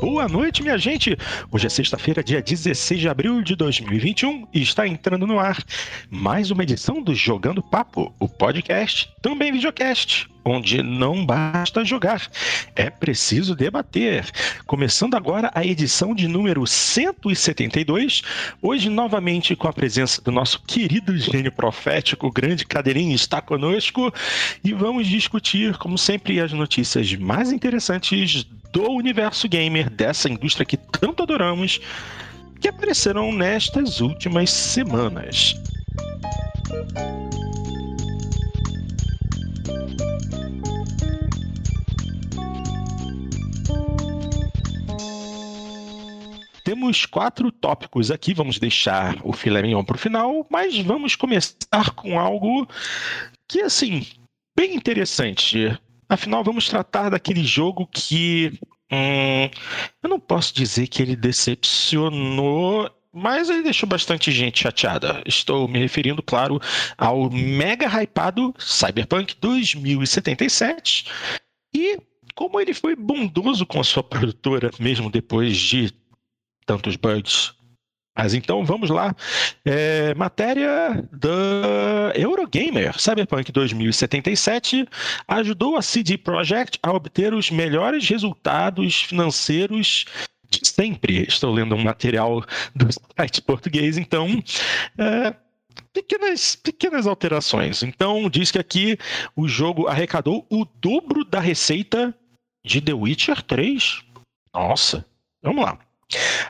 Boa noite, minha gente! Hoje é sexta-feira, dia 16 de abril de 2021 e está entrando no ar mais uma edição do Jogando Papo, o podcast, também videocast, onde não basta jogar, é preciso debater. Começando agora a edição de número 172, hoje novamente com a presença do nosso querido gênio profético, o grande Cadeirinho, está conosco e vamos discutir, como sempre, as notícias mais interessantes do universo gamer, dessa indústria que tanto adoramos, que apareceram nestas últimas semanas. Temos quatro tópicos aqui, vamos deixar o filé mignon para o final, mas vamos começar com algo que, assim, bem interessante. Afinal, vamos tratar daquele jogo que. Hum, eu não posso dizer que ele decepcionou mas ele deixou bastante gente chateada. Estou me referindo, claro, ao mega hypado Cyberpunk 2077. E como ele foi bondoso com a sua produtora, mesmo depois de tantos bugs mas então vamos lá. É, matéria da Eurogamer. Cyberpunk 2077 ajudou a CD Projekt a obter os melhores resultados financeiros sempre. Estou lendo um material do site português, então. É, pequenas, pequenas alterações. Então, diz que aqui o jogo arrecadou o dobro da receita de The Witcher 3. Nossa, vamos lá.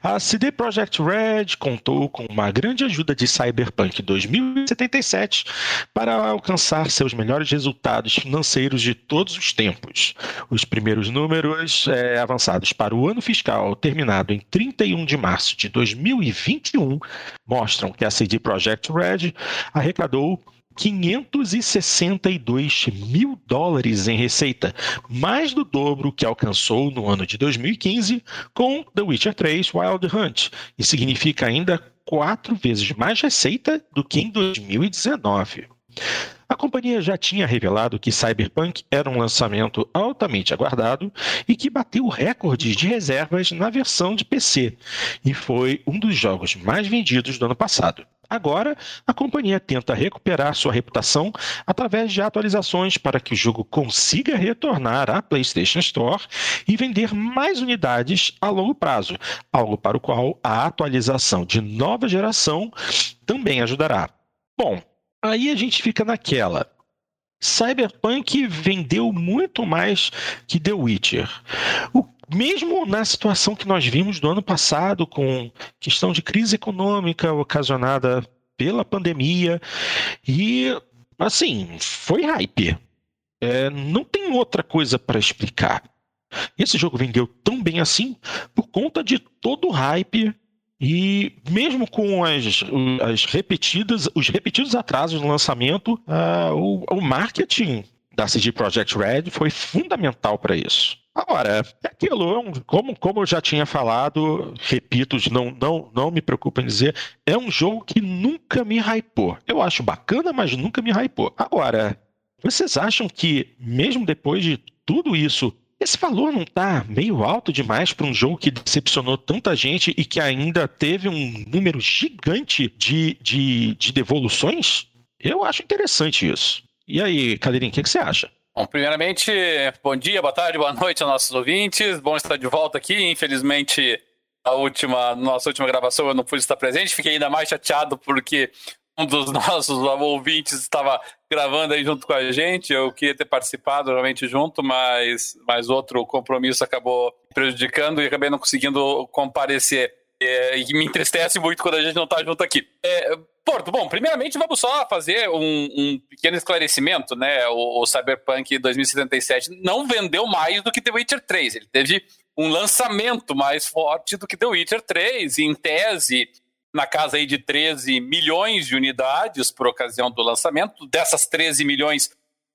A CD Projekt Red contou com uma grande ajuda de Cyberpunk 2077 para alcançar seus melhores resultados financeiros de todos os tempos. Os primeiros números é, avançados para o ano fiscal terminado em 31 de março de 2021 mostram que a CD Projekt Red arrecadou 562 mil dólares em receita, mais do dobro que alcançou no ano de 2015 com The Witcher 3 Wild Hunt, e significa ainda quatro vezes mais receita do que em 2019. A companhia já tinha revelado que Cyberpunk era um lançamento altamente aguardado e que bateu recordes de reservas na versão de PC, e foi um dos jogos mais vendidos do ano passado. Agora, a companhia tenta recuperar sua reputação através de atualizações para que o jogo consiga retornar à PlayStation Store e vender mais unidades a longo prazo, algo para o qual a atualização de nova geração também ajudará. Bom, aí a gente fica naquela. Cyberpunk vendeu muito mais que The Witcher. O mesmo na situação que nós vimos do ano passado, com questão de crise econômica ocasionada pela pandemia, e assim, foi hype. É, não tem outra coisa para explicar. Esse jogo vendeu tão bem assim por conta de todo o hype e mesmo com as, as repetidas, os repetidos atrasos no lançamento, uh, o, o marketing da CG Project Red foi fundamental para isso. Agora, é aquilo, é como, como eu já tinha falado, repito, não, não, não me preocupa em dizer, é um jogo que nunca me hypou. Eu acho bacana, mas nunca me hypou. Agora, vocês acham que, mesmo depois de tudo isso, esse valor não está meio alto demais para um jogo que decepcionou tanta gente e que ainda teve um número gigante de, de, de devoluções? Eu acho interessante isso. E aí, Cadeirinho, o que, que você acha? Bom, primeiramente, bom dia, boa tarde, boa noite aos nossos ouvintes. Bom estar de volta aqui. Infelizmente, a última, nossa última gravação eu não pude estar presente. Fiquei ainda mais chateado porque um dos nossos ouvintes estava gravando aí junto com a gente. Eu queria ter participado realmente junto, mas, mas outro compromisso acabou prejudicando e acabei não conseguindo comparecer. É, e me entristece muito quando a gente não está junto aqui. É, Porto, bom, primeiramente vamos só fazer um, um pequeno esclarecimento, né? O, o, Cyberpunk 2077 não vendeu mais do que The Witcher 3. Ele teve um lançamento mais forte do que The Witcher 3, em tese, na casa aí de 13 milhões de unidades por ocasião do lançamento. Dessas 13 milhões,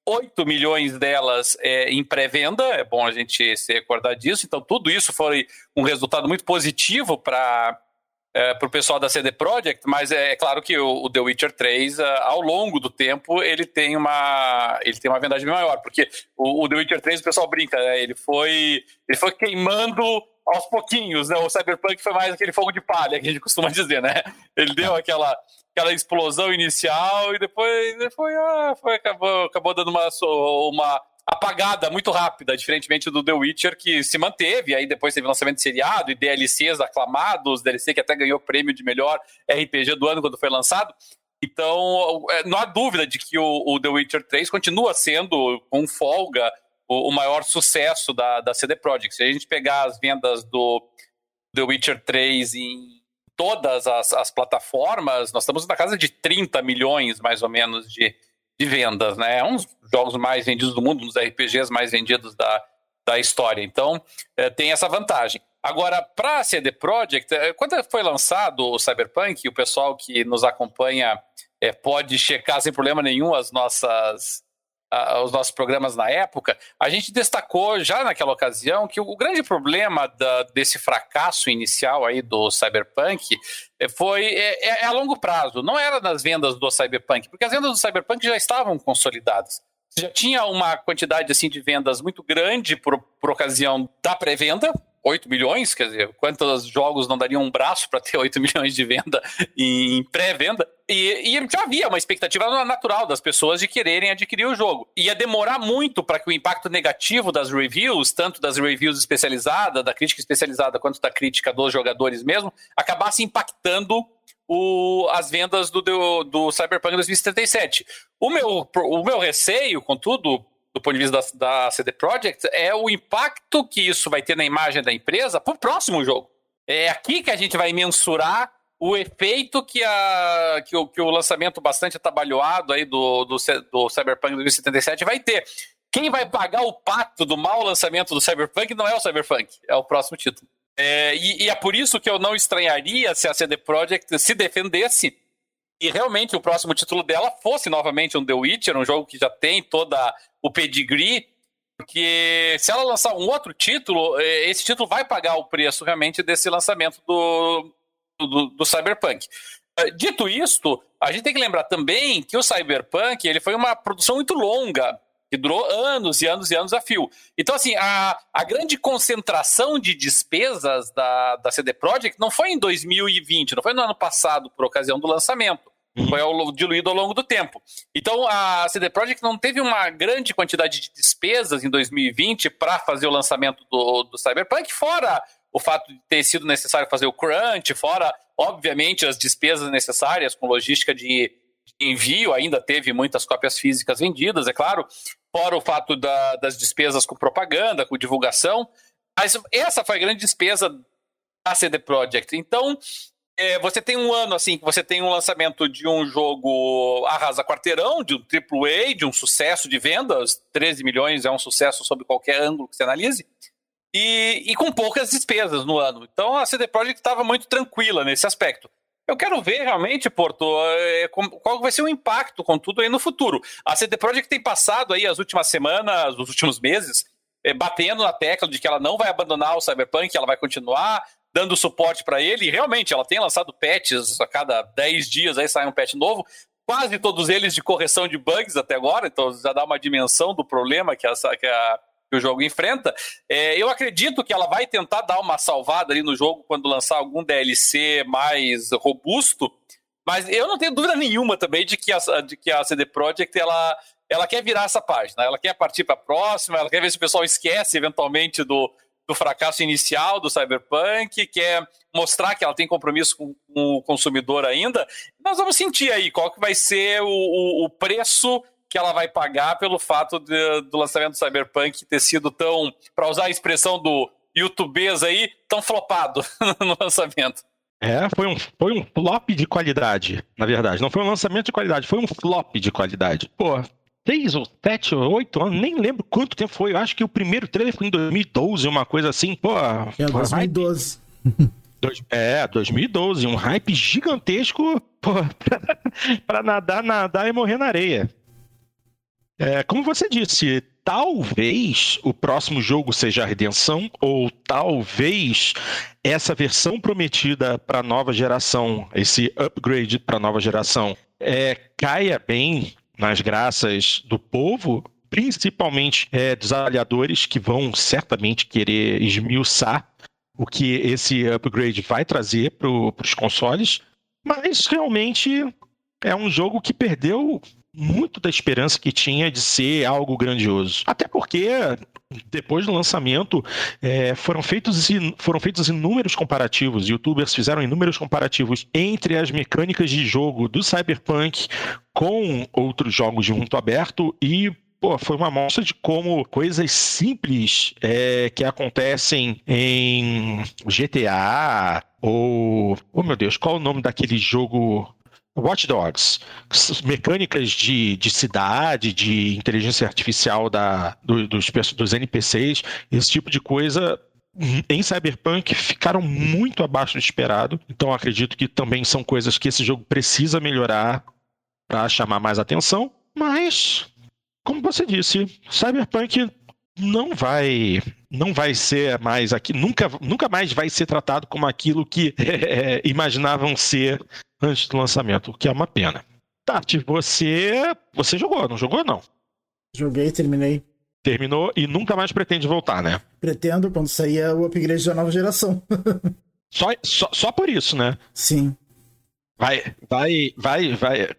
8 milhões delas é, em pré-venda, é bom a gente se recordar disso. Então, tudo isso foi um resultado muito positivo para é, para o pessoal da CD Projekt, mas é, é claro que o, o, The Witcher 3, é, ao longo do tempo, ele tem uma ele tem uma vendagem maior, porque o, o The Witcher 3 o pessoal brinca, né? ele foi ele foi queimando aos pouquinhos, né? O Cyberpunk foi mais aquele fogo de palha que a gente costuma dizer, né? Ele deu aquela aquela explosão inicial e depois, depois ah, foi, acabou, acabou dando uma, uma apagada muito rápida, diferentemente do The Witcher, que se manteve, aí depois teve lançamento de seriado e DLCs aclamados, DLC que até ganhou prêmio de melhor RPG do ano quando foi lançado. Então, é, não há dúvida de que o, o The Witcher 3 continua sendo, com folga, o, o, maior sucesso da, da CD Projekt. Se a gente pegar as vendas do The Witcher 3 em todas as, as plataformas, nós estamos na casa de 30 milhões, mais ou menos, de, de vendas, né? É um dos jogos mais vendidos do mundo, um dos RPGs mais vendidos da, da história. Então, é, tem essa vantagem. Agora, para a CD Projekt, é, quando foi lançado o Cyberpunk, o pessoal que nos acompanha é, pode checar sem problema nenhum as nossas os nossos programas na época, a gente destacou já naquela ocasião que o grande problema da, desse fracasso inicial aí do Cyberpunk eh, foi é, é, a longo prazo, não era nas vendas do Cyberpunk, porque as vendas do Cyberpunk já estavam consolidadas. Já tinha uma quantidade assim de vendas muito grande por, por ocasião da pré-venda, 8 milhões, quer dizer, quantos jogos não dariam um braço para ter 8 milhões de venda em pré-venda? E, e, já havia uma expectativa natural das pessoas de quererem adquirir o jogo. Ia demorar muito para que o impacto negativo das reviews, tanto das reviews especializadas, da crítica especializada, quanto da crítica dos jogadores mesmo, acabasse impactando o, as vendas do, do, do Cyberpunk 2077. O meu, o meu receio, contudo, do ponto de vista da, da CD Projekt, é o impacto que isso vai ter na imagem da empresa para o próximo jogo. É aqui que a gente vai mensurar o efeito que, a, que, o, que o lançamento bastante atabalhoado aí do, do, do Cyberpunk 2077 vai ter. Quem vai pagar o pato do mau lançamento do Cyberpunk não é o Cyberpunk, é o próximo título. É, e, e, é por isso que eu não estranharia se a CD Projekt se defendesse e realmente o próximo título dela fosse novamente um The Witcher, um jogo que já tem toda o pedigree, porque se ela lançar um outro título, é, esse título vai pagar o preço realmente desse lançamento do, do, do Cyberpunk. É, dito isto, a gente tem que lembrar também que o Cyberpunk ele foi uma produção muito longa, que durou anos e anos e anos a fio. Então, assim, a, a grande concentração de despesas da, da CD Projekt não foi em 2020, não foi no ano passado, por ocasião do lançamento. Uhum. Foi ao, diluído ao longo do tempo. Então, a CD Projekt não teve uma grande quantidade de despesas em 2020 para fazer o lançamento do, do Cyberpunk, fora o fato de ter sido necessário fazer o crunch, fora, obviamente, as despesas necessárias com logística de envio, ainda teve muitas cópias físicas vendidas, é claro, fora o fato da, das despesas com propaganda, com divulgação, mas essa foi a grande despesa da CD Projekt. Então, é, você tem um ano assim, que você tem um lançamento de um jogo arrasa quarteirão, de um AAA, de um sucesso de vendas, 13 milhões é um sucesso sob qualquer ângulo que você analise, e, e com poucas despesas no ano. Então a CD Projekt estava muito tranquila nesse aspecto. Eu quero ver realmente, Porto, é, qual vai ser o impacto com tudo aí no futuro. A CD Projekt tem passado aí as últimas semanas, os últimos meses, é, batendo na tecla de que ela não vai abandonar o Cyberpunk, ela vai continuar dando suporte para ele. E realmente, ela tem lançado patches a cada 10 dias, aí sai um patch novo. Quase todos eles de correção de bugs até agora, então já dá uma dimensão do problema que, essa, que a, que o jogo enfrenta. É, eu acredito que ela vai tentar dar uma salvada ali no jogo quando lançar algum DLC mais robusto, mas eu não tenho dúvida nenhuma também de que a, de que a CD Projekt ela, ela quer virar essa página, ela quer partir para a próxima, ela quer ver se o pessoal esquece eventualmente do, do fracasso inicial do Cyberpunk, quer mostrar que ela tem compromisso com, com o consumidor ainda. Nós vamos sentir aí qual que vai ser o, o, o preço que ela vai pagar pelo fato de, do lançamento do Cyberpunk ter sido tão, para usar a expressão do YouTubês aí, tão flopado no lançamento. É, foi um, foi um flop de qualidade, na verdade. Não foi um lançamento de qualidade, foi um flop de qualidade. Pô, seis ou sete ou oito anos, nem lembro quanto tempo foi. Eu acho que o primeiro trailer foi em 2012, uma coisa assim. Pô, é 2012. É, 2012, um hype gigantesco pô, pra, pra nadar, nadar e morrer na areia. É, como você disse, talvez o próximo jogo seja a redenção, ou talvez essa versão prometida para a nova geração, esse upgrade para a nova geração, é, caia bem nas graças do povo, principalmente é, dos avaliadores que vão certamente querer esmiuçar o que esse upgrade vai trazer para os consoles, mas realmente é um jogo que perdeu muito da esperança que tinha de ser algo grandioso. Até porque depois do lançamento, é, foram, feitos, foram feitos inúmeros comparativos. Youtubers fizeram inúmeros comparativos entre as mecânicas de jogo do Cyberpunk com outros jogos de mundo aberto e pô, foi uma amostra de como coisas simples é, que acontecem em GTA ou. Oh meu Deus, qual o nome daquele jogo Watch Dogs, mecânicas de, de cidade, de inteligência artificial da, do, dos, dos NPCs, esse tipo de coisa em Cyberpunk ficaram muito abaixo do esperado. Então acredito que também são coisas que esse jogo precisa melhorar para chamar mais atenção. Mas, como você disse, Cyberpunk não vai não vai ser mais aqui nunca nunca mais vai ser tratado como aquilo que é, imaginavam ser antes do lançamento, o que é uma pena. Tati, você você jogou, não jogou não? Joguei, terminei. Terminou e nunca mais pretende voltar, né? Pretendo quando sair o upgrade da nova geração. só, só, só por isso, né? Sim. Vai, vai, vai, vai.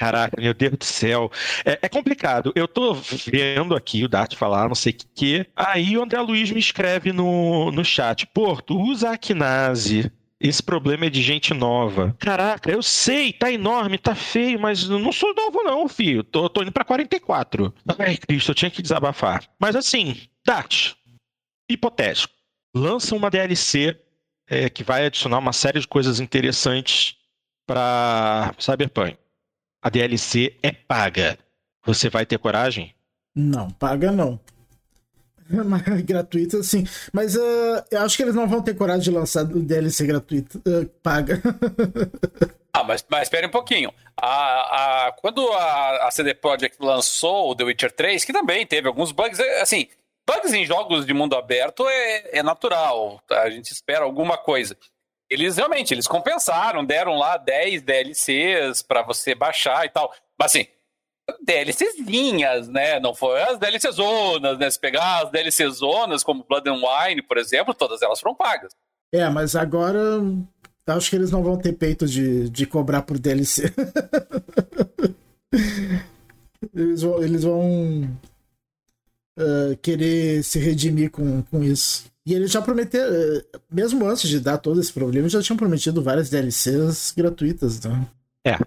Caraca, meu Deus do céu. É, é, complicado. Eu tô vendo aqui o Dart falar, não sei o que. Aí o André Luiz me escreve no, no chat: Pô, tu usa a Kinase. Esse problema é de gente nova. Caraca, eu sei, tá enorme, tá feio, mas não sou novo, não, filho. Tô, tô indo pra 44. Ai, Cristo, eu tinha que desabafar. Mas assim, Dart, hipotético. Lança uma DLC é, que vai adicionar uma série de coisas interessantes para Cyberpunk a DLC é paga. Você vai ter coragem? Não, paga não. gratuita, sim. Mas uh, eu acho que eles não vão ter coragem de lançar DLC gratuita, uh, paga. ah, mas, mas espere um pouquinho. A, a, quando a, a CD Projekt lançou o The Witcher 3, que também teve alguns bugs, é, assim, bugs em jogos de mundo aberto é, é natural. A gente espera alguma coisa eles realmente, eles compensaram, deram lá 10 DLCs para você baixar e tal. Mas assim, DLCzinhas, né? Não foi as DLC zonas, né? Se pegar as DLC zonas, como Blood and Wine, por exemplo, todas elas foram pagas. É, mas agora acho que eles não vão ter peito de, de cobrar por DLC. eles vão, eles vão uh, querer se redimir com, com isso. E eles já prometeram, mesmo antes de dar todo esse problema, já tinham prometido várias DLCs gratuitas, né? É.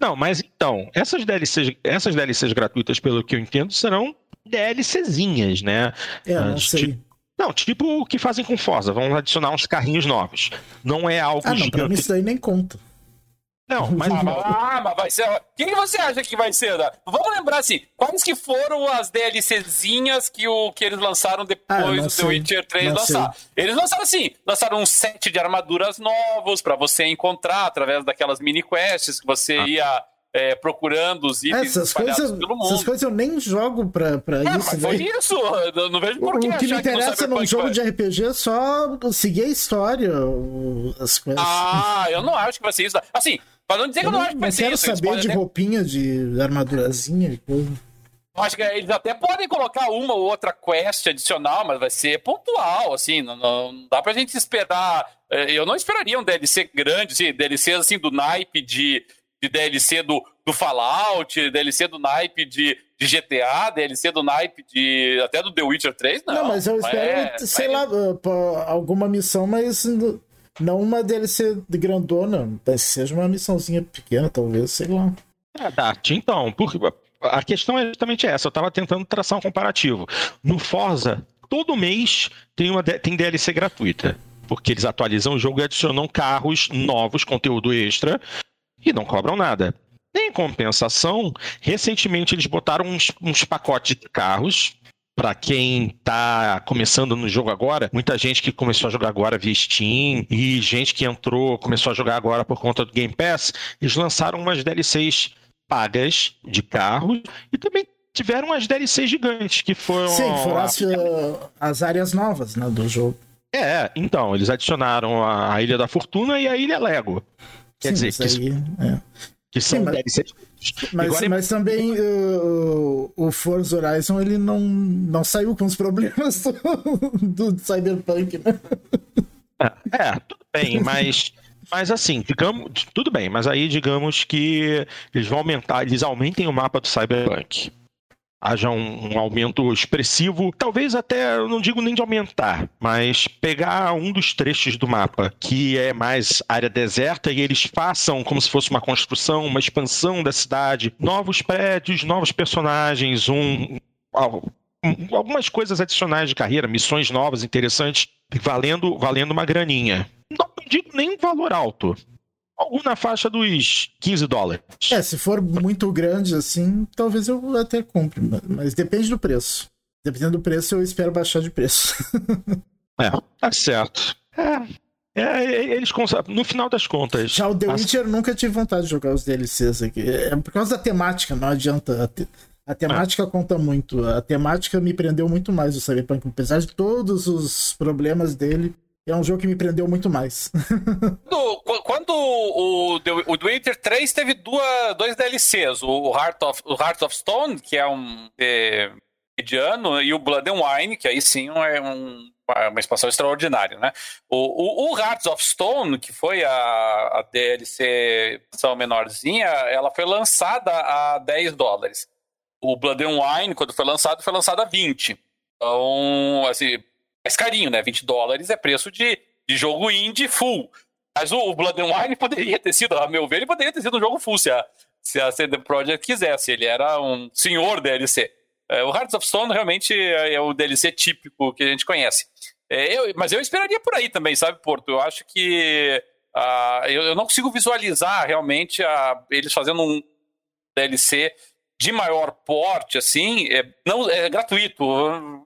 Não, mas então, essas DLCs, essas DLCs gratuitas, pelo que eu entendo, serão DLCzinhas, né? É, não uh, sei. Tipo, não, tipo o que fazem com Forza, vão adicionar uns carrinhos novos. Não é algo ah, não, gigante. Pra mim isso daí nem conta. Não, mas. Ah, mas vai ser. O que, que você acha que vai ser? Né? Vamos lembrar assim: quais que foram as DLCzinhas que, o, que eles lançaram depois ah, do The Witcher 3 lançar? Sei. Eles lançaram assim: lançaram um set de armaduras novos para você encontrar através daquelas mini quests que você ah. ia. É, procurando os itens essas coisas, pelo mundo. Essas coisas eu nem jogo pra, pra é, isso. Mas foi isso. Eu não vejo por que. O que me interessa num jogo de RPG é só seguir a história, as coisas. Ah, eu não acho que vai ser isso. Assim, Pra não dizer que eu não acho que vai ser quero isso. saber de até... roupinha, de armadurazinha e coisa. Acho que eles até podem colocar uma ou outra quest adicional, mas vai ser pontual, assim, não, não dá pra gente esperar. Eh, eu não esperaria um DLC grande, assim, DLC assim, do naipe de, de DLC do, do Fallout, DLC do naipe de, de GTA, DLC do naipe de. até do The Witcher 3, não. Não, mas eu espero, é, sei lá, alguma missão, mas não uma DLC de grandona, mas seja uma missãozinha pequena, talvez, sei lá. É, Dart, então, porque a questão é justamente essa. Eu estava tentando traçar um comparativo. No Forza, todo mês tem, uma, tem DLC gratuita. Porque eles atualizam o jogo e adicionam carros novos, conteúdo extra, e não cobram nada. Em compensação, recentemente eles botaram uns, uns pacotes de carros para quem tá começando no jogo agora, muita gente que começou a jogar agora via Steam e gente que entrou, começou a jogar agora por conta do Game Pass, eles lançaram umas DLCs pagas de carros e também tiveram as DLCs gigantes, que foram. Sim, foram as, as áreas novas né, do jogo. É, então, eles adicionaram a Ilha da Fortuna e a Ilha Lego. Quer Sim, dizer, que, aí, é. que são Sim, mas- DLCs. Mas, Agora- mas também uh, o Forza Horizon ele não, não saiu com os problemas do, do Cyberpunk, né? É, tudo bem, mas. Mas assim, digamos, tudo bem, mas aí digamos que eles vão aumentar, eles aumentem o mapa do Cyberpunk. Haja um, um aumento expressivo, talvez até, eu não digo nem de aumentar, mas pegar um dos trechos do mapa, que é mais área deserta, e eles façam como se fosse uma construção, uma expansão da cidade, novos prédios, novos personagens, um, um- algumas coisas adicionais de carreira, missões novas, interessantes, valendo, valendo uma graninha. Não digo nem um valor alto. Algo na faixa dos 15 dólares. É, se for muito grande assim, talvez eu até compre, mas- depende do preço. Dependendo do preço, eu espero baixar de preço. É, tá certo. É, é, eles conseguem. No final das contas. Já o The Witcher nunca tive vontade de jogar os DLCs aqui. É por causa da temática, não adianta. A, te- a temática conta muito. A temática me prendeu muito mais o Cyberpunk. Apesar de todos os problemas dele, é um jogo que me prendeu muito mais. quando o, o The Witcher 3 teve duas, dois DLCs, o Heart of, o Heart of Stone, que é um é, mediano, e o Blood and Wine, que aí sim é um- uma, expansão extraordinária, né? O, o, o Hearts of Stone, que foi a, a DLC expansão menorzinha, ela foi lançada a 10 dólares. O Blood and Wine, quando foi lançado, foi lançado a 20. Então, assim, mais carinho, né? 20 dólares é preço de, de jogo indie full. Mas o, Blood and Wine poderia ter sido, a meu ver, ele poderia ter sido um jogo full se a, se a CD Projekt quisesse. Ele era um senhor DLC. É, o Hearts of Stone realmente é, é o DLC típico que a gente conhece. É, eu- mas eu esperaria por aí também, sabe, Porto? Eu acho que ah, eu, eu não consigo visualizar realmente a- eles fazendo um DLC de maior porte, assim, é, não, é gratuito.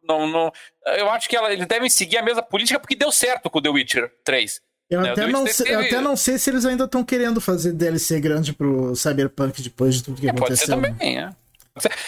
Não, não, eu acho que ela- eles devem seguir a mesma política porque deu certo com o The Witcher 3. Eu É, o até, não sei, eu até não sei se eles ainda estão querendo fazer DLC grande pro Cyberpunk depois de tudo que É, pode ser aconteceu. né? também, é.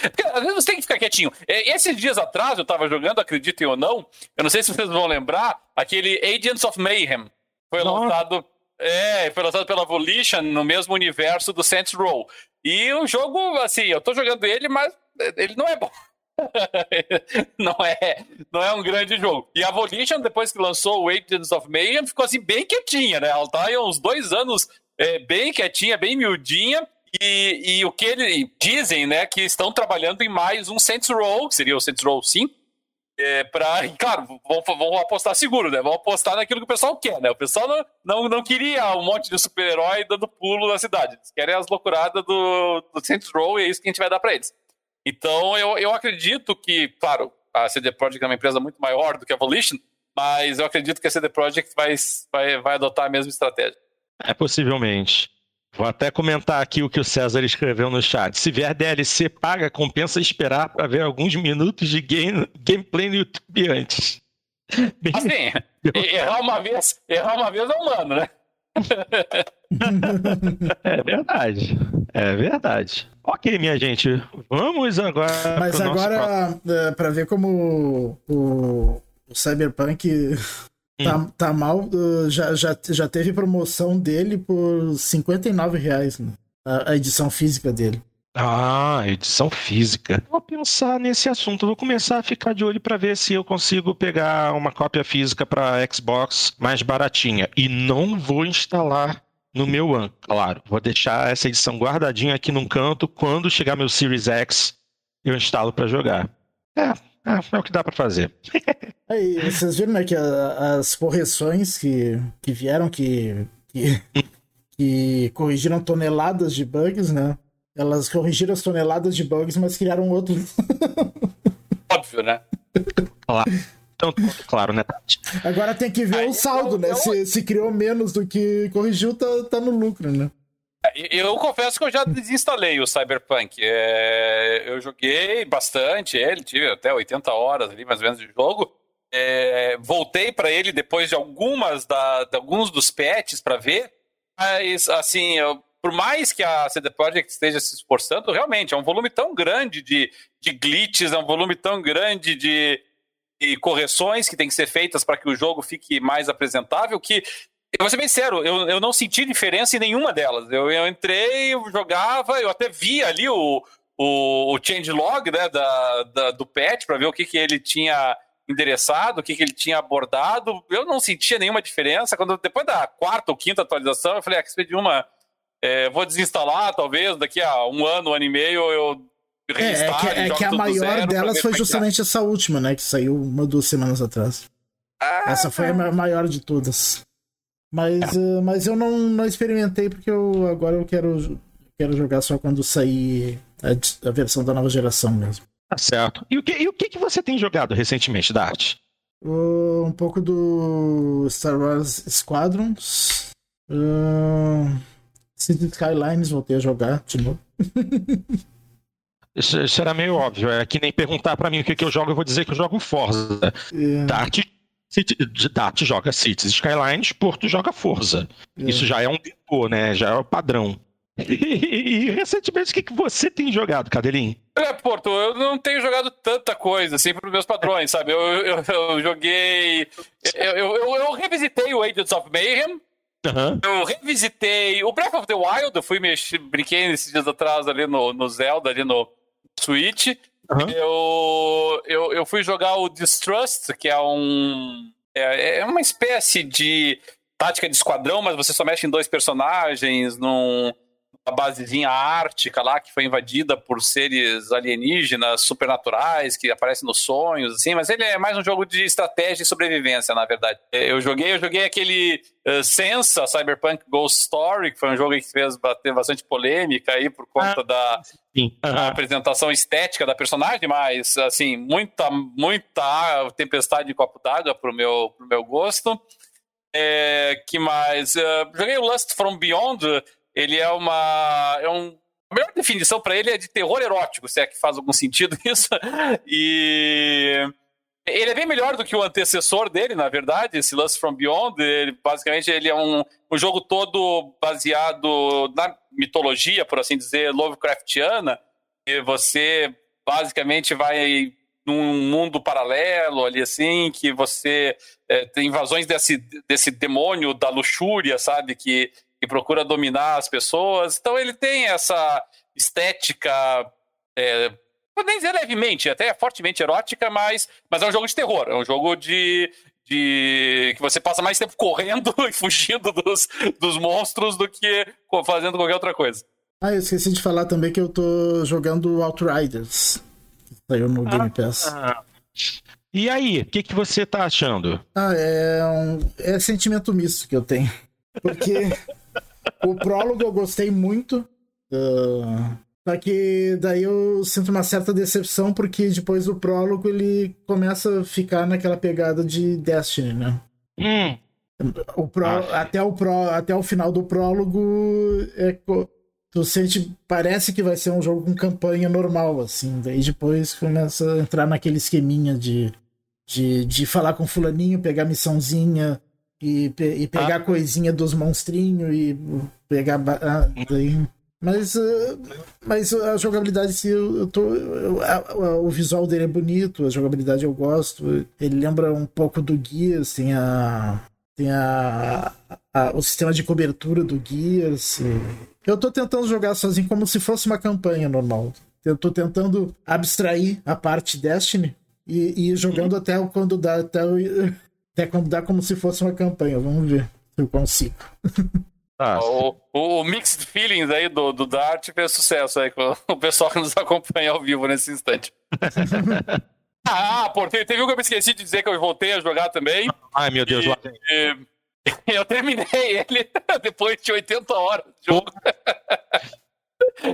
Porque às vezes você tem que ficar quietinho. É, Esses dias atrás eu tava jogando, acreditem ou não, eu não sei se vocês vão lembrar, aquele Agents of Mayhem. Foi Nossa. lançado. É, foi lançado pela Volition no mesmo universo do Saints Row. E o jogo, assim, eu tô jogando ele, mas ele não é bom. não é, não é um grande jogo. E a Volition, depois que lançou o Agents of Mayhem, ficou assim bem quietinha, né? Ela tá aí uns dois anos é, bem quietinha, bem miudinha. E, e o que eles dizem, né, que estão trabalhando em mais um Saints Row, que seria o Saints Row 5, é, pra, claro, vão, vão apostar seguro, né? Vão apostar naquilo que o pessoal quer, né? O pessoal não, não, não queria um monte de super-herói dando pulo na cidade. Eles querem as loucuradas do, do Saints Row e é isso que a gente vai dar pra eles. Então, eu, eu acredito que, claro, a CD Projekt é uma empresa muito maior do que a Volition, mas eu acredito que a CD Projekt vai, vai, vai adotar a mesma estratégia. É possivelmente. Vou até comentar aqui o que o César escreveu no chat. Se vier DLC paga, compensa esperar para ver alguns minutos de game, gameplay no YouTube antes. Assim, errar uma vez, errar uma vez é humano, né? é verdade. É verdade. Ok, minha gente. Vamos agora. Mas pro nosso agora, é, pra ver como o, o Cyberpunk tá, tá mal, uh, já, já, já teve promoção dele por 59 reais, né? a, a edição física dele. Ah, edição física. Vou pensar nesse assunto. Vou começar a ficar de olho para ver se eu consigo pegar uma cópia física para Xbox mais baratinha. E não vou instalar no meu One, claro. Vou deixar essa edição guardadinha aqui num canto. Quando chegar meu Series X, eu instalo para jogar. É, é, é o que dá para fazer. Aí, vocês viram, né, que a- as correções que, que vieram, que, que, que corrigiram toneladas de bugs, né? Elas corrigiram as toneladas de bugs, mas criaram outros. Óbvio, né? Claro. Tanto quanto claro, né, Tati? Agora tem que ver Aí, o saldo, eu- né? eu- Se, se criou menos do que corrigiu, tá, tá no lucro, né? Eu confesso que eu já desinstalei o Cyberpunk. É, eu joguei bastante ele, tive até 80 horas ali mais ou menos de jogo. É, voltei para ele depois de algumas da, de alguns dos patches para ver, mas assim, eu, por mais que a CD Projekt esteja se esforçando, realmente é um volume tão grande de, de glitches, é um volume tão grande de, de correções que tem que ser feitas para que o jogo fique mais apresentável que eu vou ser bem sério, eu, eu não senti diferença em nenhuma delas. Eu, eu entrei, eu jogava, eu até vi ali o, o, o changelog né, da, da, do patch para ver o que, que ele tinha endereçado, o que, que ele tinha abordado. Eu não sentia nenhuma diferença. Quando Depois da quarta ou quinta atualização, eu falei, ah, que uma. É, vou desinstalar, talvez, daqui a um ano, um ano e meio, eu é, é que, é que a maior delas foi é justamente essa última, né? Que saiu uma duas semanas atrás. Ah, essa foi a maior de todas. Mas, uh, mas eu não, não experimentei porque eu agora eu quero, quero jogar só quando sair a, a versão da nova geração mesmo. Tá certo. E o que, e o que, que você tem jogado recentemente, Dart? Uh, um pouco do Star Wars Squadrons. Uh, City Skylines voltei a jogar de novo. Isso, isso, era meio óbvio. É que nem perguntar para mim o que, que eu jogo, eu vou dizer que eu jogo Forza. É. Dart Dart joga Cities Skylines, Porto joga Forza. É. Isso já é um depô, né? Já é o padrão. E, e, recentemente, o que, que você tem jogado, Cadelinho? É, Porto, eu não tenho jogado tanta coisa, assim, para os meus padrões, sabe? Eu, eu, eu joguei. Eu, eu, eu, revisitei o Agents of Mayhem. Uhum. Eu revisitei o Breath of the Wild, eu fui mexer, brinquei nesses dias atrás ali no, no Zelda, ali no Switch. Uhum. Eu, eu, eu fui jogar o Distrust, que é um. É, é uma espécie de tática de esquadrão, mas você só mexe em dois personagens, num basezinha ártica lá que foi invadida por seres alienígenas supernaturais que aparecem nos sonhos, assim, mas ele é mais um jogo de estratégia e sobrevivência, na verdade. Eu joguei, eu joguei aquele uh, Sensa Cyberpunk Ghost Story, que foi um jogo que fez bater bastante polêmica aí por conta ah, da, da, apresentação estética da personagem, mas assim, muita, muita tempestade de copo d'água pro meu, pro meu gosto. É, que mais? Uh, joguei o Lust from Beyond, ele é uma. É um, a melhor definição para ele é de terror erótico, se é que faz algum sentido isso. E. Ele é bem melhor do que o antecessor dele, na verdade, esse Lust from Beyond. Ele, basicamente, ele é um, um jogo todo baseado na mitologia, por assim dizer, Lovecraftiana. E você basicamente vai num mundo paralelo ali assim, que você é, tem invasões desse, desse demônio da luxúria, sabe? Que que procura dominar as pessoas. Então ele tem essa estética, é, vou nem dizer levemente, até fortemente erótica, mas, mas é um jogo de terror. É um jogo de, de que você passa mais tempo correndo e fugindo dos, dos monstros do que fazendo qualquer outra coisa. Ah, eu esqueci de falar também que eu tô jogando Outriders. Saiu no Game Pass. Ah, e aí, o que, que você tá achando? Ah, é um é sentimento misto que eu tenho. Porque o prólogo eu gostei muito. Uh, só que daí eu sinto uma certa decepção, porque depois do prólogo ele começa a ficar naquela pegada de Destiny, né? Hum. O ah. até, o pró, até o final do prólogo é, tu sente, parece que vai ser um jogo com campanha normal, assim. Daí depois começa a entrar naquele esqueminha de, de, de falar com fulaninho, pegar missãozinha, e, e pegar ah. coisinha dos monstrinhos e pegar. Ah, daí. Mas, uh, mas a jogabilidade, se eu, eu tô. Eu, a, o visual dele é bonito, a jogabilidade eu gosto. Ele lembra um pouco do Gears, tem a. Tem a, a o sistema de cobertura do Gears. Eu tô tentando jogar sozinho como se fosse uma campanha normal. Eu tô tentando abstrair a parte Destiny e, e ir jogando uhum. até quando dá. Até até quando dá como se fosse uma campanha. Vamos ver se eu consigo. Ah. O, o, Mixed Feelings aí do, do Dart fez sucesso aí com o pessoal que nos acompanha ao vivo nesse instante. ah, pô, teve um que eu me esqueci de dizer que eu voltei a jogar também. Ai, meu Deus, e, lá e, Eu terminei ele depois de 80 horas de jogo.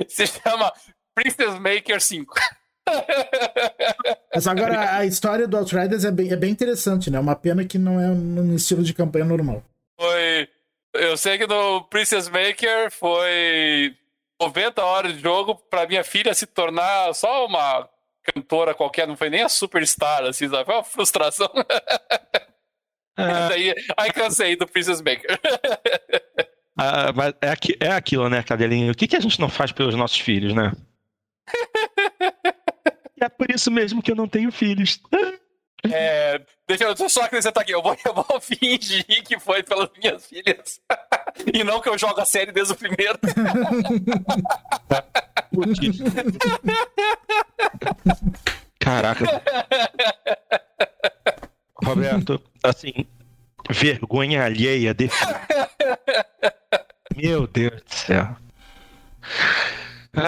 Se chama Princess Maker 5. Mas agora a história do Outriders é bem, é bem interessante, né? Uma pena que não é no estilo de campanha normal. Foi. Eu sei que no Princess Maker foi 90 horas de jogo para minha filha se tornar só uma cantora qualquer, não foi nem a superstar, assim, sabe? Foi uma frustração. É. aí, aí cansei do Princess Maker. Ah, mas é, aqui, é aquilo, né, Cadelinho? O que, que a gente não faz pelos nossos filhos, né? É por isso mesmo que eu não tenho filhos. É, deixa eu só acrescentar aqui. Eu vou, eu vou fingir que foi pelas minhas filhas. e não que eu jogo a série desde o primeiro. Caraca. Roberto, assim, vergonha alheia de. Meu Deus do céu.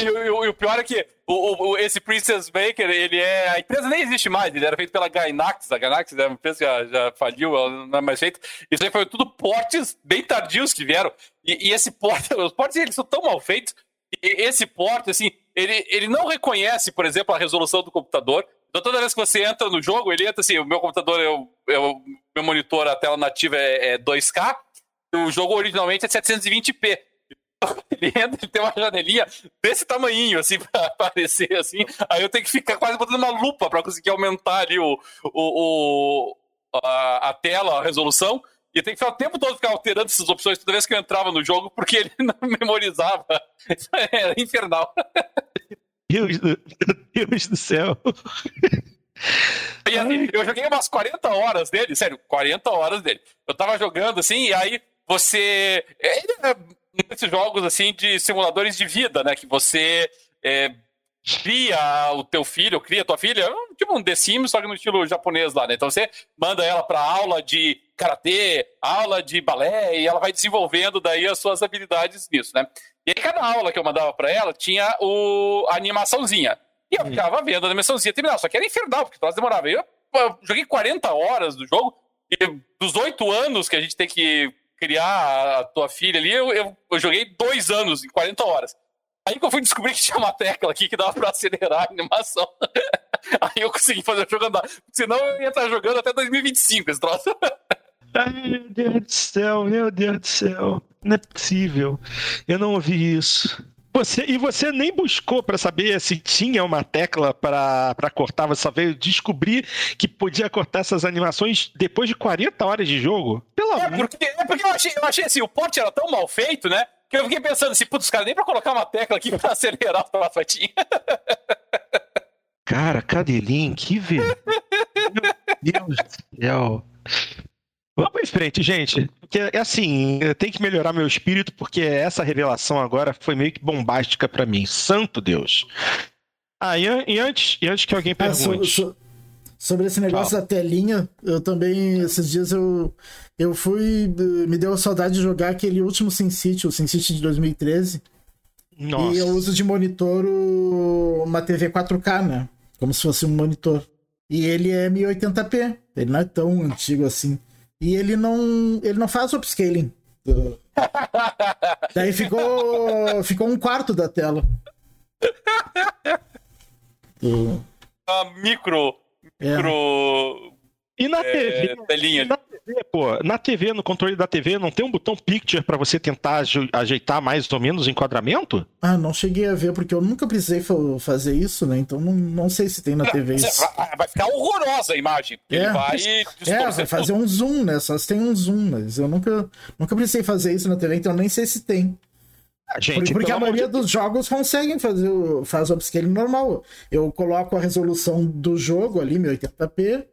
E, e, e, o pior é que o, o, esse Princess Maker, ele é. A empresa nem existe mais, ele era feito pela Gainax. A Gainax é uma empresa que já, já faliu, ela não é mais feita. Isso aí foi tudo portes bem tardios que vieram. E, e esse porte, os portes eles são tão mal feitos. Esse porte, assim, ele, ele não reconhece, por exemplo, a resolução do computador. Então, toda vez que você entra no jogo, ele entra assim: o meu computador, eu, eu, meu monitor, a tela nativa é, é 2K. O jogo originalmente é 720p. Ele entra, ele tem uma janelinha desse tamanho, assim, pra aparecer, assim. Aí eu tenho que ficar quase botando uma lupa pra conseguir aumentar ali o, o, o a, a, tela, a resolução. E tem que ficar o tempo todo ficar alterando essas opções toda vez que eu entrava no jogo, porque ele não memorizava. Era infernal. Deus do, Deus do céu. E assim, eu joguei umas 40 horas dele, sério, 40 horas dele. Eu tava jogando assim, e aí você. Ele é nesses jogos assim de simuladores de vida, né? Que você é, cria o teu filho, cria tua filha, tipo um The Sims, só que no estilo japonês lá, né? Então você manda ela para aula de karatê, aula de balé, e ela vai desenvolvendo daí as suas habilidades nisso, né? E aí cada aula que eu mandava para ela tinha o, a animaçãozinha. E eu ficava vendo a animaçãozinha terminar, só que era infernal, porque nós demorava. Eu, eu joguei 40 horas do jogo, e dos oito anos que a gente tem que criar a tua filha ali, eu, eu, eu, joguei dois anos, em 40 horas. Aí que eu fui descobrir que tinha uma tecla aqui que dava pra acelerar a animação. Aí eu consegui fazer o jogo andar. Senão eu ia estar jogando até 2025 esse troço. Ai, meu Deus do céu, meu Deus do céu. Não é possível. Eu não ouvi isso. Você, e você nem buscou para saber se tinha uma tecla para cortar, você só veio descobrir que podia cortar essas animações depois de 40 horas de jogo? Pelo é, amor. Porque, é porque eu achei, eu achei assim, o porte era tão mal feito, né? Que eu fiquei pensando assim, putz, cara, nem pra colocar uma tecla aqui pra acelerar o troço Cara, Cadelinho, que ver. Meu Deus do céu. Vamos em frente, gente. Porque, é assim, tem que melhorar meu espírito, porque essa revelação agora foi meio que bombástica para mim. Santo Deus. Ah, e, e, antes, e antes que alguém pergunte. Ah, so, so, sobre esse negócio da telinha, eu também, esses dias eu, eu fui. Me deu saudade de jogar aquele último Sin City, o Sin City de 2013. Nossa. E eu uso de monitor uma TV 4K, né? Como se fosse um monitor. E ele é 1080p. Ele não é tão antigo assim. E ele não, ele não faz upscaling. Daí ficou, ficou um quarto da tela. A micro, é. micro e na é, TV, telinha. Na TV, pô, na TV, no controle da TV, não tem um botão picture para você tentar ajeitar mais ou menos o enquadramento? Ah, não cheguei a ver, porque eu nunca precisei fazer isso, né? Então não, não sei se tem na TV isso. Vai ficar horrorosa a imagem. É, Ele vai é, vai fazer um zoom, né? Só se tem um zoom, mas eu nunca, nunca precisei fazer isso na TV, então nem sei se tem. Ah, gente, porque a maioria de... dos jogos conseguem fazer o, faz o upscaling normal. Eu coloco a resolução do jogo ali, 1080p,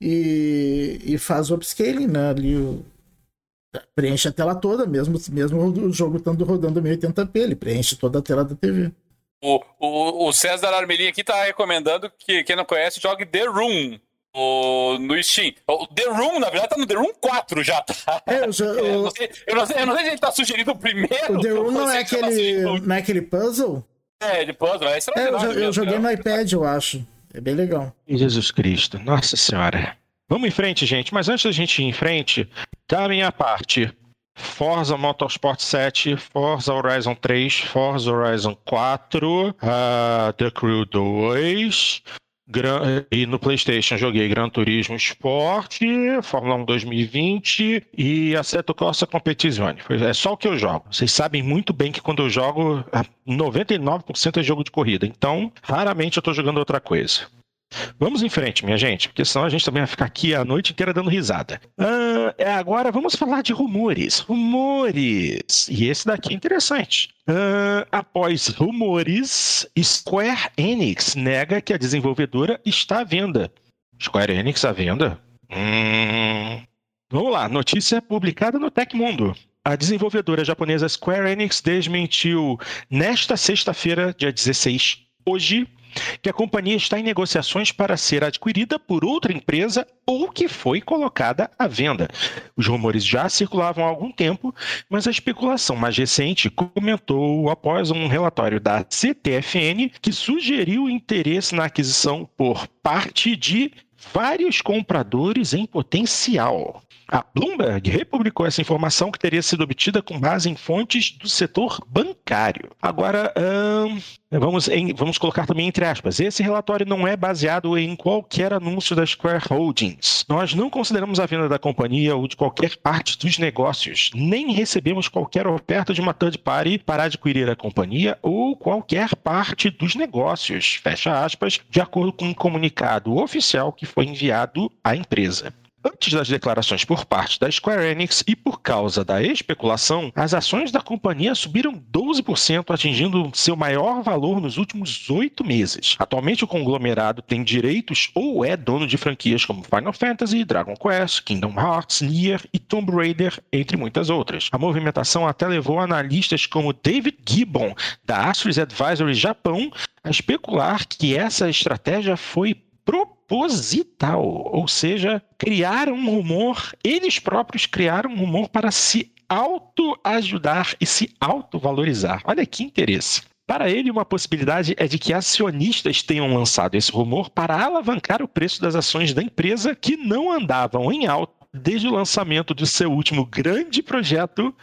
e, e faz o upscaling, né? Ali o, preenche a tela toda, mesmo, mesmo o jogo estando rodando 1080p, ele preenche toda a tela da TV. O, o, o César Armelin aqui tá recomendando que quem não conhece jogue The Room. O, no Steam. O The Room, na verdade, tá no The Room 4 já, tá? É, eu, já, eu, eu, não sei, eu, não sei, eu não sei se ele tá sugerindo o primeiro. O The Room não é, aquele, não é aquele puzzle? É, de puzzle, é, é eu, eu joguei no iPad, eu acho. É bem legal. Jesus Cristo, nossa senhora. Vamos em frente, gente. Mas antes da gente ir em frente, da minha parte, Forza Motorsport 7, Forza Horizon 3, Forza Horizon 4, uh, The Crew 2, Gran... e no PlayStation joguei Gran Turismo Sport, Fórmula 1 2020 e Assetto Corsa Competizione. É só o que eu jogo. Vocês sabem muito bem que quando eu jogo, 99% é jogo de corrida. Então, raramente eu estou jogando outra coisa. Vamos em frente, minha gente, porque senão a gente também vai ficar aqui a noite inteira dando risada. Uh, agora vamos falar de rumores. Rumores! E esse daqui é interessante. Uh, após rumores, Square Enix nega que a desenvolvedora está à venda. Square Enix à venda? Hum... Vamos lá, notícia publicada no Tecmundo. A desenvolvedora japonesa Square Enix desmentiu nesta sexta-feira, dia 16, hoje, que a companhia está em negociações para ser adquirida por outra empresa ou que foi colocada à venda. Os rumores já circulavam há algum tempo, mas a especulação mais recente comentou após um relatório da CTFN que sugeriu interesse na aquisição por parte de vários compradores em potencial. A Bloomberg republicou essa informação que teria sido obtida com base em fontes do setor bancário. Agora, hum, vamos, em, vamos colocar também entre aspas: esse relatório não é baseado em qualquer anúncio da Square Holdings. Nós não consideramos a venda da companhia ou de qualquer parte dos negócios, nem recebemos qualquer oferta de uma third party para adquirir a companhia ou qualquer parte dos negócios. Fecha aspas, de acordo com um comunicado oficial que foi enviado à empresa. Antes das declarações por parte da Square Enix e por causa da especulação, as ações da companhia subiram 12%, atingindo seu maior valor nos últimos oito meses. Atualmente, o conglomerado tem direitos ou é dono de franquias como Final Fantasy, Dragon Quest, Kingdom Hearts, Nier e Tomb Raider, entre muitas outras. A movimentação até levou analistas como David Gibbon, da Astros Advisory Japão, a especular que essa estratégia foi proposital, ou seja, criaram um rumor, eles próprios criaram um rumor para se autoajudar e se autovalorizar. Olha que interesse. Para ele, uma possibilidade é de que acionistas tenham lançado esse rumor para alavancar o preço das ações da empresa que não andavam em alta desde o lançamento de seu último grande projeto,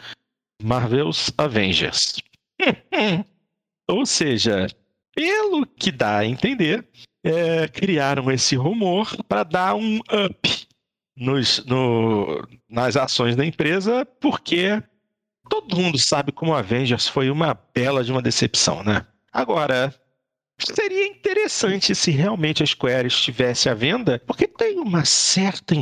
Marvel's Avengers. Ou seja, pelo que dá a entender, é, criaram esse rumor para dar um up nos, no, nas ações da empresa, porque todo mundo sabe como a Avengers foi uma bela de uma decepção, né? Agora, seria interessante se realmente a Square estivesse à venda, porque tem uma certa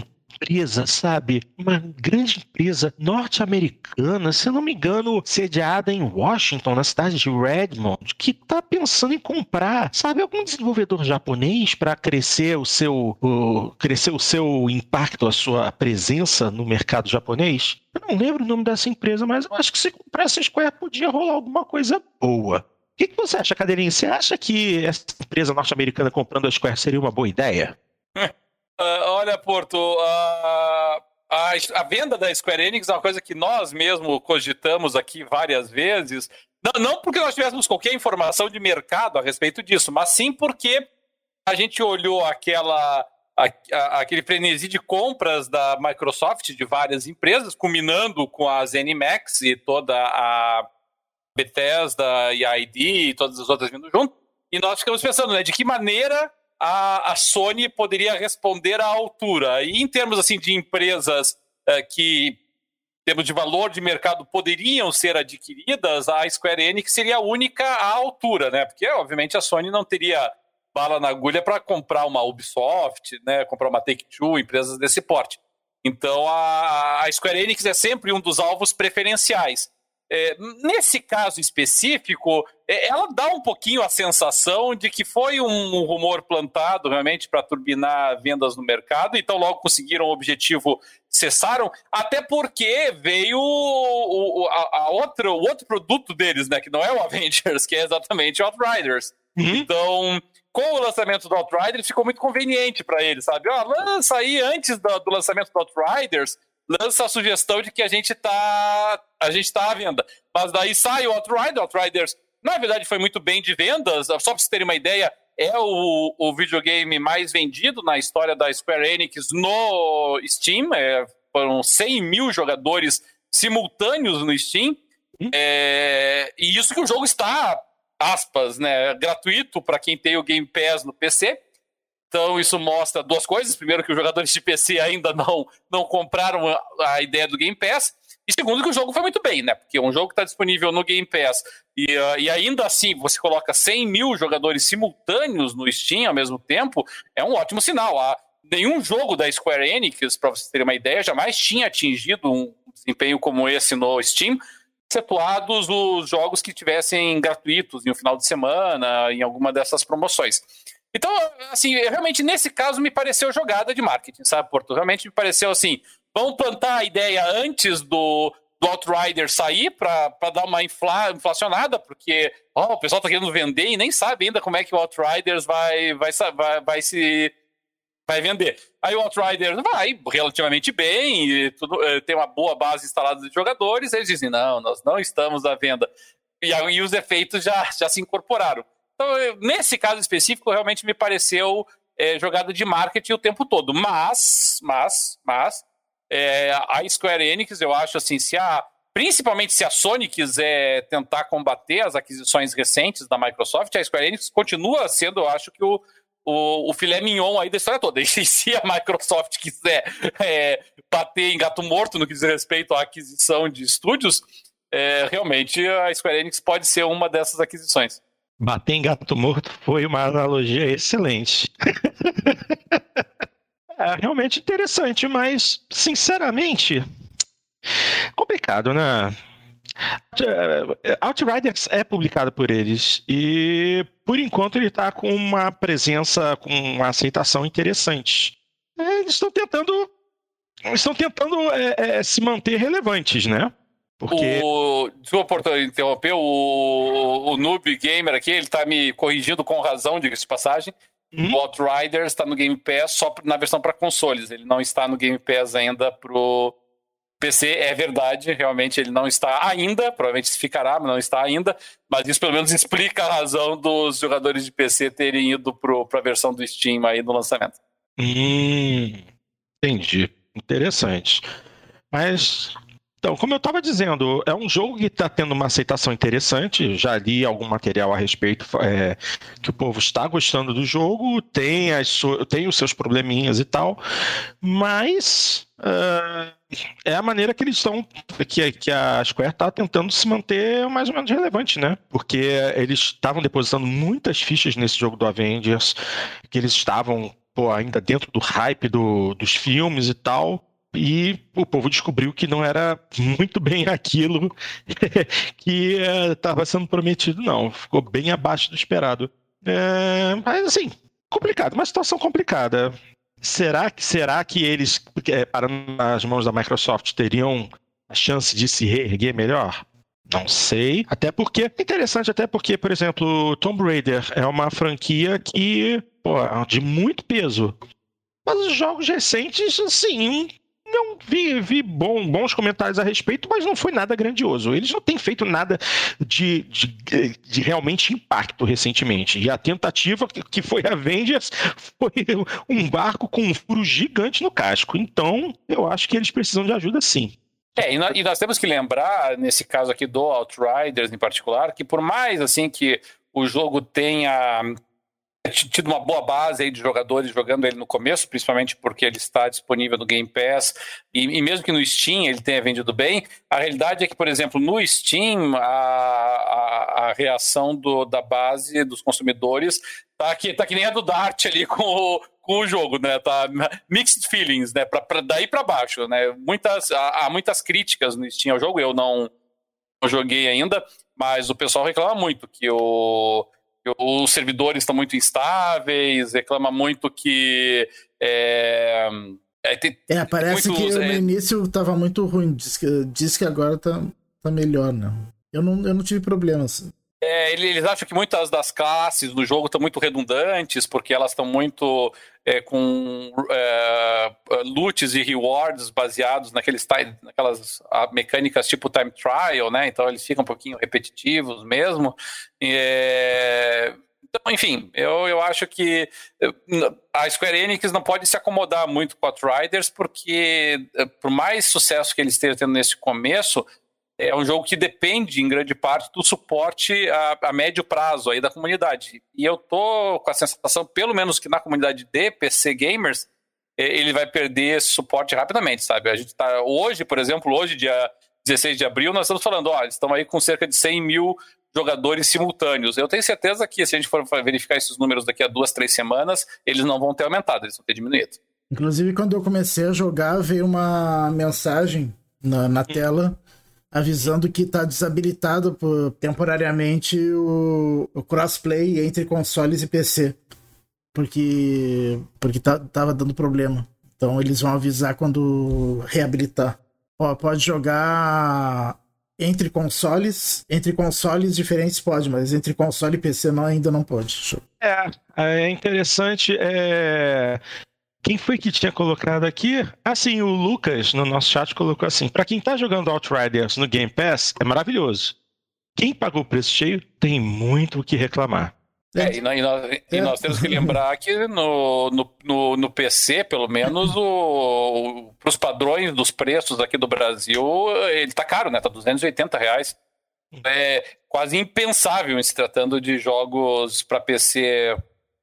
sabe? Uma grande empresa norte-americana, se não me engano, sediada em Washington, na cidade de Redmond, que está pensando em comprar, sabe, algum desenvolvedor japonês para crescer o seu o, crescer o seu impacto, a sua presença no mercado japonês? Eu não lembro o nome dessa empresa, mas eu acho que se comprasse a Square podia rolar alguma coisa boa. O que, que você acha, Cadeirinho? Você acha que essa empresa norte-americana comprando a Square seria uma boa ideia? Uh, olha, Porto, uh, a, a, venda da Square Enix é uma coisa que nós mesmo cogitamos aqui várias vezes. Não, não porque nós tivéssemos qualquer informação de mercado a respeito disso, mas sim porque a gente olhou aquela, a, a, aquele frenesi de compras da Microsoft de várias empresas, culminando com a ZeniMax e toda a Bethesda e a ID e todas as outras vindo junto. E nós ficamos pensando, né, de que maneira a, a Sony poderia responder à altura. E em termos assim de empresas é, que, em termos de valor de mercado, poderiam ser adquiridas, a Square Enix seria a única à altura, né? Porque, obviamente, a Sony não teria bala na agulha para comprar uma Ubisoft, né? comprar uma Take-Two, empresas desse porte. Então, a, a Square Enix é sempre um dos alvos preferenciais. É, nesse caso específico, ela dá um pouquinho a sensação de que foi um rumor plantado realmente para turbinar vendas no mercado, então logo conseguiram o objetivo, cessaram, até porque veio o, o, a, a outro, o outro produto deles, né, que não é o Avengers, que é exatamente o Outriders. Uhum. Então, com o lançamento do Outriders, ficou muito conveniente para eles, sabe? Ó, lança aí antes do, do lançamento do Outriders lança a sugestão de que a gente tá a gente tá à venda. Mas daí sai o Outrider, Outriders, na verdade foi muito bem de vendas, só para vocês terem uma ideia, é o, o videogame mais vendido na história da Square Enix no Steam, é, foram 100 mil jogadores simultâneos no Steam, hum? é, e isso que o jogo está, aspas, né, gratuito para quem tem o Game Pass no PC, então isso mostra duas coisas. Primeiro que os jogadores de PC ainda não, não compraram a, a ideia do Game Pass. E segundo, que o jogo foi muito bem, né? Porque um jogo que está disponível no Game Pass e, uh, e ainda assim você coloca 100 mil jogadores simultâneos no Steam ao mesmo tempo, é um ótimo sinal. Há nenhum jogo da Square Enix, para vocês terem uma ideia, jamais tinha atingido um desempenho como esse no Steam, excetuados os jogos que tivessem gratuitos em um final de semana, em alguma dessas promoções. Então, assim, realmente nesse caso me pareceu jogada de marketing, sabe, Porto? Realmente me pareceu assim, vamos plantar a ideia antes do, do Outrider sair para dar uma infla, inflacionada, porque oh, o pessoal está querendo vender e nem sabe ainda como é que o Outriders vai, vai, vai, vai se vai vender. Aí o Outriders vai relativamente bem, e tudo, eh, tem uma boa base instalada de jogadores, eles dizem, não, nós não estamos à venda. E aí os efeitos já, já se incorporaram. Então, nesse caso específico, realmente me pareceu é, jogada de marketing o tempo todo. Mas, mas, mas, é, a Square Enix, eu acho assim, se a, principalmente se a Sony quiser tentar combater as aquisições recentes da Microsoft, a Square Enix continua sendo, eu acho que o, o, o filé mignon aí da história toda. E se a Microsoft quiser é, bater em gato morto no que diz respeito à aquisição de estúdios, é, realmente a Square Enix pode ser uma dessas aquisições. Bater em gato morto foi uma analogia excelente. É realmente interessante, mas, sinceramente, complicado, né? Outriders é publicado por eles e, por enquanto, ele está com uma presença, com uma aceitação interessante. Eles estão tentando, estão tentando é, é, se manter relevantes, né? Porque... O, desculpa por interromper, o, o Noob Gamer aqui, ele está me corrigindo com razão, diga-se de passagem. Hum? O Outriders está no Game Pass só na versão para consoles. Ele não está no Game Pass ainda pro PC. É verdade, realmente ele não está ainda. Provavelmente ficará, mas não está ainda. Mas isso pelo menos explica a razão dos jogadores de PC terem ido para a versão do Steam aí no lançamento. Hum, entendi. Interessante. Mas então, como eu estava dizendo, é um jogo que está tendo uma aceitação interessante. Já li algum material a respeito é, que o povo está gostando do jogo, tem, as, tem os seus probleminhas e tal, mas uh, é a maneira que eles estão, que, que a Square está tentando se manter mais ou menos relevante, né? Porque eles estavam depositando muitas fichas nesse jogo do Avengers, que eles estavam pô, ainda dentro do hype do, dos filmes e tal e o povo descobriu que não era muito bem aquilo que estava eh, sendo prometido, não. Ficou bem abaixo do esperado. É, mas assim, complicado, uma situação complicada. Será que, será que eles, é, parando nas mãos da Microsoft, teriam a chance de se reerguer melhor? Não sei. Até porque, interessante, até porque, por exemplo, Tomb Raider é uma franquia que, pô, de muito peso. Mas os jogos recentes, assim, não vi, vi bom, bons comentários a respeito, mas não foi nada grandioso. Eles não têm feito nada de, de, de realmente impacto recentemente. E a tentativa que foi a Avengers foi um barco com um furo gigante no casco. Então, eu acho que eles precisam de ajuda sim. É, e nós, e nós temos que lembrar, nesse caso aqui do Outriders em particular, que por mais assim que o jogo tenha tido uma boa base aí de jogadores jogando ele no começo, principalmente porque ele está disponível no Game Pass e, e, mesmo que no Steam ele tenha vendido bem, a realidade é que, por exemplo, no Steam a, a, a reação do, da base dos consumidores tá que, tá que nem a do Dart ali com o, com o jogo, né? Tá mixed feelings, né? Pra, pra daí para baixo, né? Muitas, há, há, muitas críticas no Steam ao jogo, eu não, não joguei ainda, mas o pessoal reclama muito que o os servidores estão muito instáveis, reclama muito que. É, é, tem, é parece muitos, que é... no início estava muito ruim, diz que, diz que agora tá, tá melhor, né? Eu não, eu não tive problemas. É, eles acham que muitas das classes do jogo estão muito redundantes, porque elas estão muito é, com é, loots e rewards baseados naqueles, naquelas mecânicas tipo time trial, né? Então eles ficam um pouquinho repetitivos mesmo. É, então, enfim, eu, eu acho que a Square Enix não pode se acomodar muito com a Riders, porque por mais sucesso que eles estejam tendo nesse começo, é um jogo que depende, em grande parte, do suporte a, a, médio prazo aí da comunidade. E eu tô com a sensação, pelo menos que na comunidade de PC gamers, ele vai perder esse suporte rapidamente, sabe? A gente tá hoje, por exemplo, hoje dia 16 de abril, nós estamos falando, ó, eles estão aí com cerca de 100 mil jogadores simultâneos. Eu tenho certeza que se a gente for verificar esses números daqui a duas, três semanas, eles não vão ter aumentado, eles vão ter diminuído. Inclusive, quando eu comecei a jogar, veio uma mensagem na, na tela avisando que está desabilitado por, temporariamente o, o, crossplay entre consoles e PC. Porque, porque tá, tava dando problema. Então eles vão avisar quando reabilitar. Ó, pode jogar entre consoles, entre consoles diferentes pode, mas entre console e PC não, ainda não pode. É, é interessante. É... Quem foi que tinha colocado aqui? Assim, o Lucas no nosso chat colocou assim: para quem tá jogando Outriders no Game Pass, é maravilhoso. Quem pagou o preço cheio tem muito o que reclamar. É, e, nós, e nós temos que lembrar que no, no, no, no PC, pelo menos, para os padrões dos preços aqui do Brasil, ele tá caro, né? Tá 280 reais. É quase impensável em se tratando de jogos para PC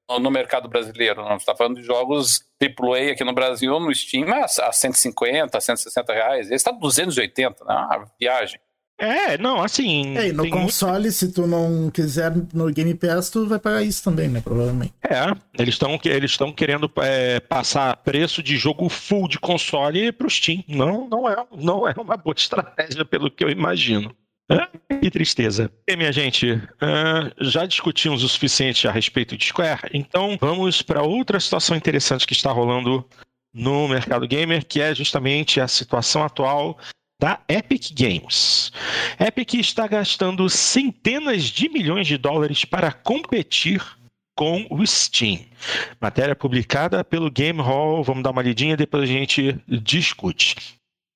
no mercado brasileiro. Não está falando de jogos AAA aqui no Brasil, no Steam, a 150, 160 reais. Esse está 280, né? Uma viagem. É, não, assim. É, e no console, muito... se tu não quiser no Game Pass, tu vai pagar isso também, né? Provavelmente. É, eles estão eles querendo é, passar preço de jogo full de console pro Steam. Não, não é, não é uma boa estratégia, pelo que eu imagino. Que tristeza. E, minha gente, uh, já discutimos o suficiente a respeito de Square, então vamos para outra situação interessante que está rolando no mercado gamer, que é justamente a situação atual da Epic Games. Epic está gastando centenas de milhões de dólares para competir com o Steam. Matéria publicada pelo Game Hall, vamos dar uma lidinha, depois a gente discute.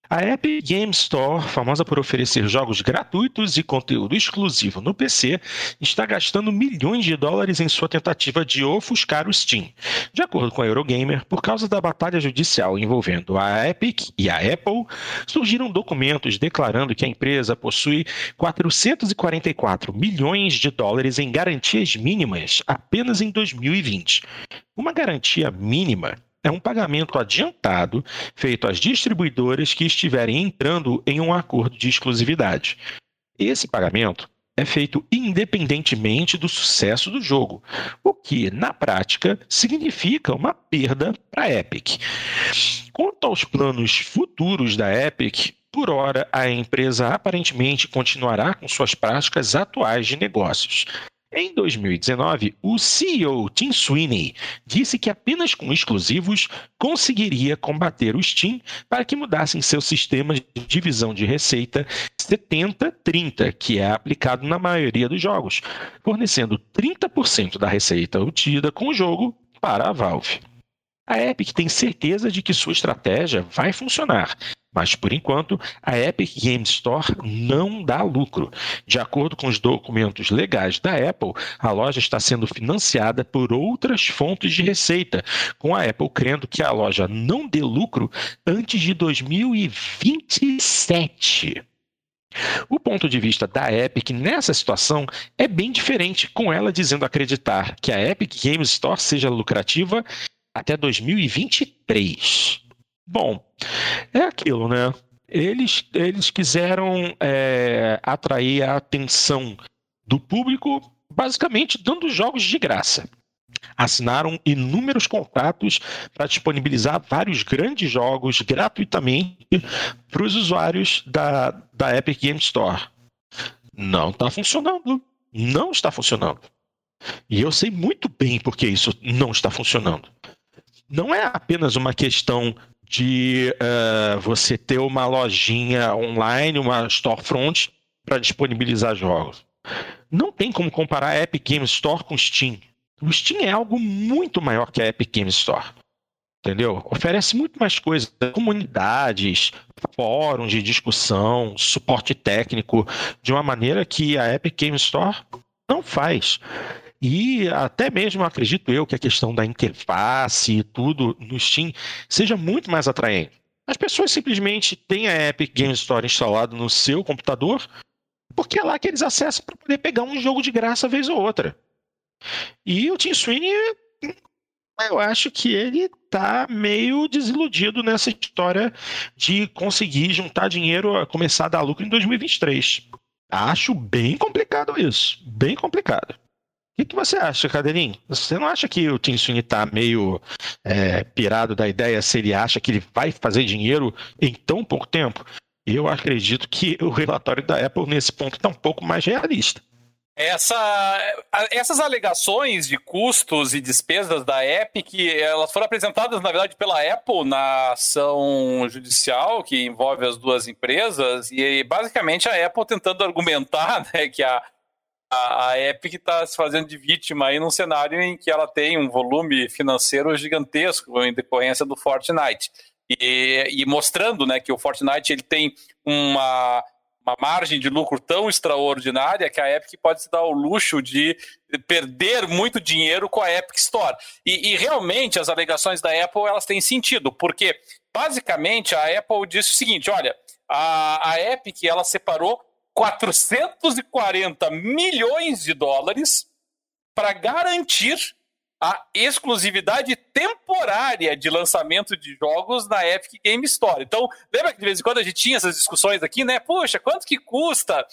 A Epic Game Store, famosa por oferecer jogos gratuitos e conteúdo exclusivo no PC, está gastando milhões de dólares em sua tentativa de ofuscar o Steam. De acordo com a Eurogamer, por causa da batalha judicial envolvendo a Epic e a Apple, surgiram documentos declarando que a empresa possui 444 milhões de dólares em garantias mínimas apenas em 2020. Uma garantia mínima é um pagamento adiantado feito às distribuidoras que estiverem entrando em um acordo de exclusividade. Esse pagamento é feito independentemente do sucesso do jogo, o que, na prática, significa uma perda para a Epic. Quanto aos planos futuros da Epic, por hora a empresa aparentemente continuará com suas práticas atuais de negócios. Em 2019, o CEO Tim Sweeney disse que apenas com exclusivos conseguiria combater o Steam para que mudassem seu sistema de divisão de receita 70-30, que é aplicado na maioria dos jogos, fornecendo 30% da receita obtida com o jogo para a Valve. A Epic tem certeza de que sua estratégia vai funcionar mas, por enquanto, a Epic Games Store não dá lucro. De acordo com os documentos legais da Apple, a loja está sendo financiada por outras fontes de receita, com a Apple crendo que a loja não dê lucro antes de 2027. O ponto de vista da Epic nessa situação é bem diferente, com ela dizendo acreditar que a Epic Games Store seja lucrativa até 2023. Bom, é aquilo, né? Eles, eles quiseram é, atrair a atenção do público, basicamente dando jogos de graça. Assinaram inúmeros contratos para disponibilizar vários grandes jogos gratuitamente para os usuários da, da Epic Game Store. Não está funcionando. Não está funcionando. E eu sei muito bem porque isso não está funcionando. Não é apenas uma questão de uh, você ter uma lojinha online, uma storefront para disponibilizar jogos. Não tem como comparar a Epic Games Store com Steam. O Steam é algo muito maior que a Epic Games Store. Entendeu? Oferece muito mais coisas, comunidades, fóruns de discussão, suporte técnico, de uma maneira que a Epic Games Store não faz. E até mesmo acredito eu que a questão da interface e tudo no Steam seja muito mais atraente. As pessoas simplesmente têm a Epic Game Store instalada no seu computador, porque é lá que eles acessam para poder pegar um jogo de graça vez ou outra. E o Tim Sweeney, eu acho que ele tá meio desiludido nessa história de conseguir juntar dinheiro, começar a dar lucro em 2023. Acho bem complicado isso, bem complicado. O que, que você acha, Cadeirinho? Você não acha que o Tim Sweeney tá meio é, pirado da ideia se ele acha que ele vai fazer dinheiro em tão pouco tempo? Eu acredito que o relatório da Apple nesse ponto está um pouco mais realista. Essa, essas alegações de custos e despesas da Epic, elas foram apresentadas, na verdade, pela Apple na ação judicial que envolve as duas empresas, e basicamente a Apple tentando argumentar né, que a, a, Epic está se fazendo de vítima aí num cenário em que ela tem um volume financeiro gigantesco em decorrência do Fortnite. E, e mostrando né, que o Fortnite ele tem uma uma margem de lucro tão extraordinária que a Epic pode se dar o luxo de perder muito dinheiro com a Epic Store. E, e, realmente as alegações da Apple elas têm sentido, porque basicamente a Apple disse o seguinte: olha, a, a Epic ela separou 440 milhões de dólares para garantir a exclusividade temporária de lançamento de jogos na Epic Game Store. Então, lembra que de vez em quando a gente tinha essas discussões aqui, né? Poxa, quanto que custa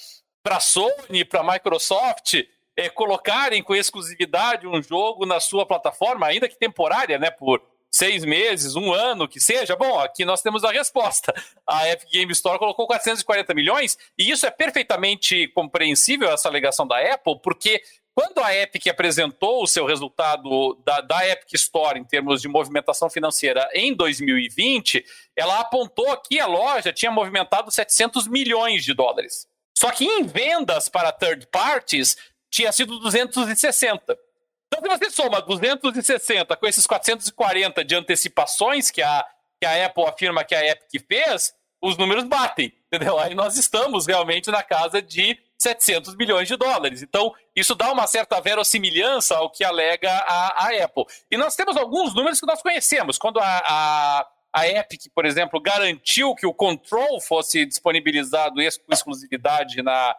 para a Sony, para a Microsoft é, colocarem com exclusividade um jogo na sua plataforma, ainda que temporária, né? Por seis meses, um ano, que seja. Bom, aqui nós temos a resposta. A Epic Game Store colocou 440 milhões, e isso é perfeitamente compreensível, essa alegação da Apple, porque quando a Epic apresentou o seu resultado da, da, Epic Store em termos de movimentação financeira em 2020, ela apontou que a loja tinha movimentado 700 milhões de dólares. Só que em vendas para third parties tinha sido 260. Então, se você soma 260 com esses 440 de antecipações que a, que a Apple afirma que a Epic fez, os números batem, entendeu? Aí nós estamos realmente na casa de 700 milhões de dólares. Então, isso dá uma certa verossimilhança ao que alega a, a Apple. E nós temos alguns números que nós conhecemos. Quando a, a, a Epic, por exemplo, garantiu que o Control fosse disponibilizado com exclusividade na,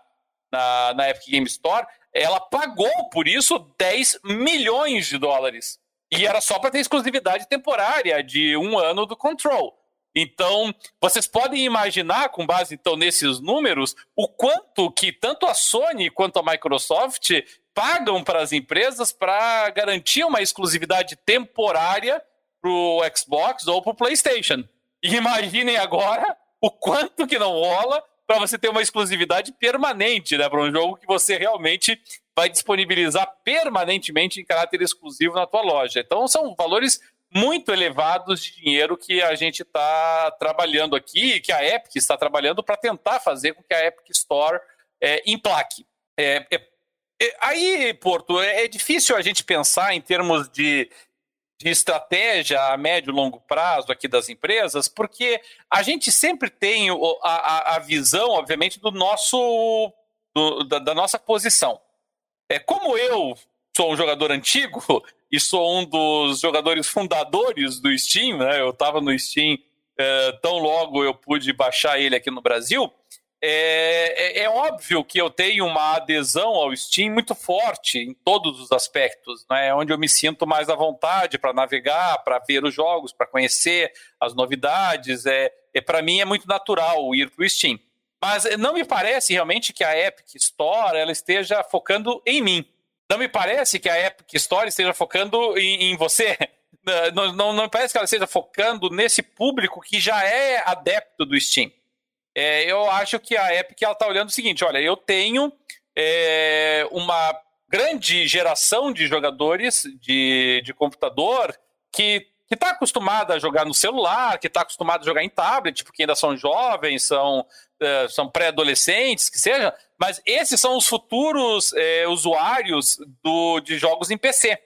na, na Epic Game Store, ela pagou por isso 10 milhões de dólares. E era só para ter exclusividade temporária de um ano do Control. Então, vocês podem imaginar, com base então nesses números, o quanto que tanto a Sony quanto a Microsoft pagam para as empresas para garantir uma exclusividade temporária para o Xbox ou para o PlayStation. E imaginem agora o quanto que não rola para você ter uma exclusividade permanente né, para um jogo que você realmente vai disponibilizar permanentemente em caráter exclusivo na tua loja. Então são valores muito elevados de dinheiro que a gente está trabalhando aqui, que a Epic está trabalhando para tentar fazer com que a Epic Store é, emplaque. É, é, é, aí, Porto, é, é, difícil a gente pensar em termos de, de estratégia a médio e longo prazo aqui das empresas, porque a gente sempre tem a, a, visão, obviamente, do nosso do, da, da nossa posição. É, como eu sou um jogador antigo, e sou um dos jogadores fundadores do Steam, né? Eu estava no Steam é, tão logo eu pude baixar ele aqui no Brasil. É, é, é, óbvio que eu tenho uma adesão ao Steam muito forte em todos os aspectos, né? onde eu me sinto mais à vontade para navegar, para ver os jogos, para conhecer as novidades. É, é para mim é muito natural ir para o Steam. Mas não me parece realmente que a Epic Store ela esteja focando em mim. Não me parece que a Epic Store esteja focando em, em você. Não, não, não, parece que ela esteja focando nesse público que já é adepto do Steam. É, eu acho que a Epic está olhando o seguinte: olha, eu tenho é, uma grande geração de jogadores de, de computador que que está acostumada a jogar no celular, que está acostumada a jogar em tablet, porque ainda são jovens, são, uh, são pré-adolescentes, que seja, mas esses são os futuros uh, usuários do, de jogos em PC.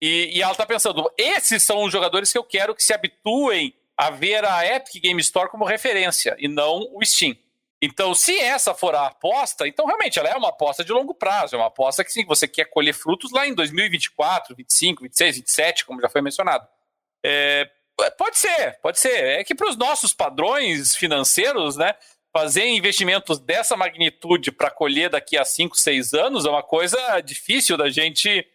E, e ela está pensando, esses são os jogadores que eu quero que se habituem a ver a Epic Game Store como referência, e não o Steam. Então, se essa for a aposta, então realmente ela é uma aposta de longo prazo, é uma aposta que sim, você quer colher frutos lá em 2024, 25, 26, 27, como já foi mencionado. É, pode ser, pode ser. É que para os nossos padrões financeiros, né, fazer investimentos dessa magnitude para colher daqui a 5, 6 anos é uma coisa difícil da gente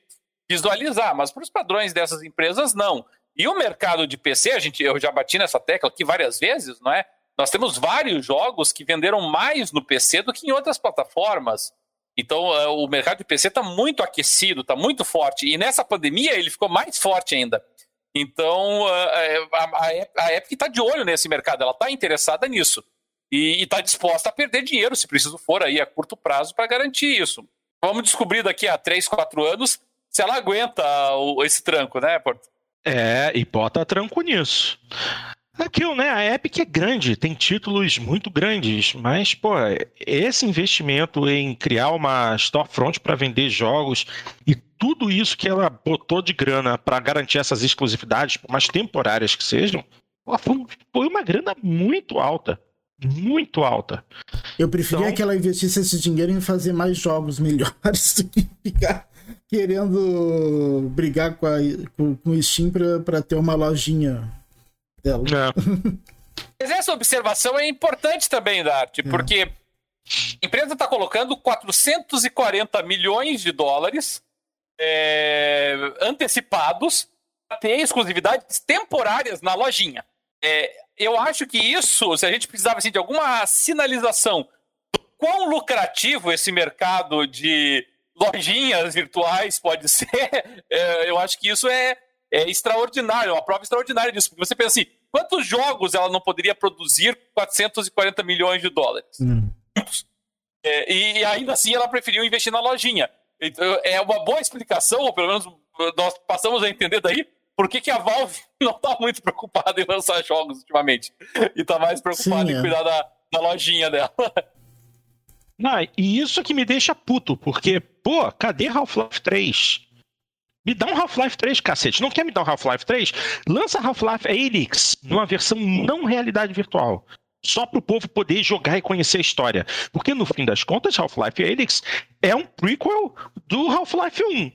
visualizar, mas para os padrões dessas empresas, não. E o mercado de PC, a gente, eu já bati nessa tecla aqui várias vezes, não é? Nós temos vários jogos que venderam mais no PC do que em outras plataformas. Então, é, o mercado de PC está muito aquecido, está muito forte. E nessa pandemia ele ficou mais forte ainda. Então, é, é, a, Epic está de olho nesse mercado, ela está interessada nisso. E está disposta a perder dinheiro, se preciso for, aí a curto prazo, para garantir isso. Vamos descobrir daqui a 3, 4 anos se ela aguenta esse tranco, né, Porto? É, e bota tranco nisso. Aquilo, né? A Epic é grande, tem títulos muito grandes, mas, pô, esse investimento em criar uma storefront para vender jogos e tudo isso que ela botou de grana para garantir essas exclusividades, por mais temporárias que sejam, pô, foi uma grana muito alta. Muito alta. Eu preferia então... que ela investisse esse dinheiro em fazer mais jogos melhores do que ficar querendo brigar com, a, com, com o Steam para ter uma lojinha dela. É. Mas essa observação é importante também, Dart, é. porque a empresa está colocando 440 milhões de dólares é, antecipados para ter exclusividades temporárias na lojinha. É, eu acho que isso, se a gente precisava assim, de alguma sinalização do quão lucrativo esse mercado de lojinhas virtuais pode ser, é, eu acho que isso é, é extraordinário, uma prova extraordinária disso. Porque você pensa assim, quantos jogos ela não poderia produzir 440 milhões de dólares? Hum. É, e ainda assim ela preferiu investir na lojinha. Então, é uma boa explicação, ou pelo menos nós passamos a entender daí, por que, que a Valve não está muito preocupada em lançar jogos ultimamente. E está mais preocupada Sim, em é. cuidar da, da lojinha dela. E isso que me deixa puto, porque, pô, cadê Half-Life 3? Me dá um Half-Life 3, cacete. Não quer me dar um Half-Life 3? Lança Half-Life Alyx numa versão não realidade virtual. Só para o povo poder jogar e conhecer a história. Porque, no fim das contas, Half-Life Alyx é um prequel do Half-Life 1.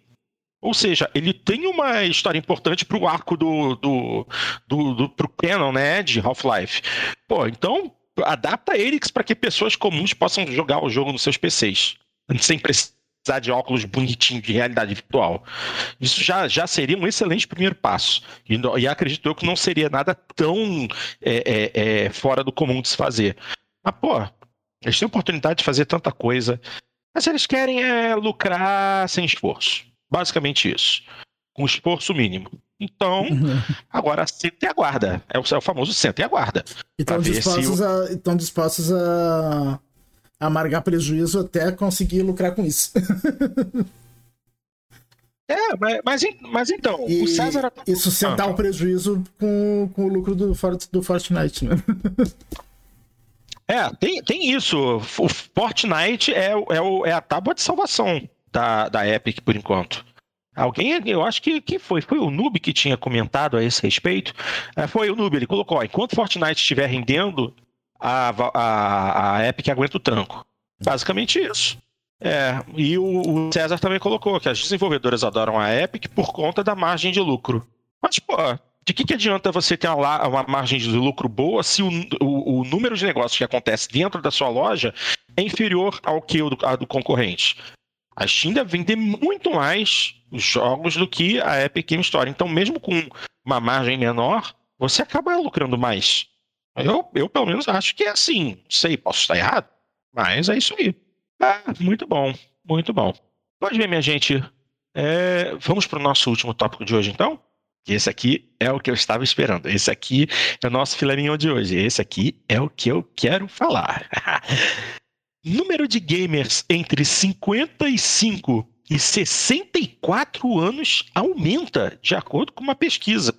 Ou seja, ele tem uma história importante para o arco do, do, do, do pro canon, né, de Half-Life. Pô, então adapta Erix para que pessoas comuns possam jogar o jogo nos seus PCs, sem precisar de óculos bonitinhos de realidade virtual. Isso já, já seria um excelente primeiro passo. E, e acredito eu que não seria nada tão é, é, é, fora do comum de se fazer. Mas, pô, eles têm oportunidade de fazer tanta coisa. Mas eles querem é lucrar sem esforço. Basicamente isso. Com esforço mínimo. Então, uhum. agora senta e aguarda. É o, é o famoso senta e aguarda. E estão dispostos, a, estão dispostos a amargar prejuízo até conseguir lucrar com isso. é, mas, mas, mas então, e, o César. Tá... E sustentar ah. o prejuízo com, com o lucro do, do Fortnite, né? É, tem, tem isso. O Fortnite é, é, o, é a tábua de salvação da, da Epic por enquanto. Alguém, eu acho que, que foi, foi o Noob que tinha comentado a esse respeito. É, foi o Noob, ele colocou: ó, enquanto Fortnite estiver rendendo, a, a, a Epic aguenta o tranco. Basicamente isso. É, e o, o, César também colocou que as desenvolvedoras adoram a Epic por conta da margem de lucro. Mas, pô, de que, que adianta você ter uma, uma margem de lucro boa se o, o, o, número de negócios que acontece dentro da sua loja é inferior ao que o do, do concorrente? A Steam deve vender muito mais jogos do que a Epic Game Store. Então, mesmo com uma margem menor, você acaba lucrando mais. Eu, eu pelo menos, acho que é assim. Sei, posso estar errado, mas é isso aí. Ah, muito bom, muito bom. Pode ver, minha gente. É, vamos para o nosso último tópico de hoje, então? Esse aqui é o que eu estava esperando. Esse aqui é o nosso filarinho de hoje. Esse aqui é o que eu quero falar. Número de gamers entre 55 e 64 anos aumenta, de acordo com uma pesquisa.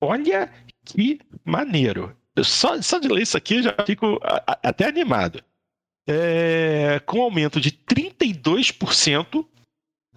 Olha que maneiro. Só, só de ler isso aqui eu já fico a, a, até animado. É, com aumento de 32%.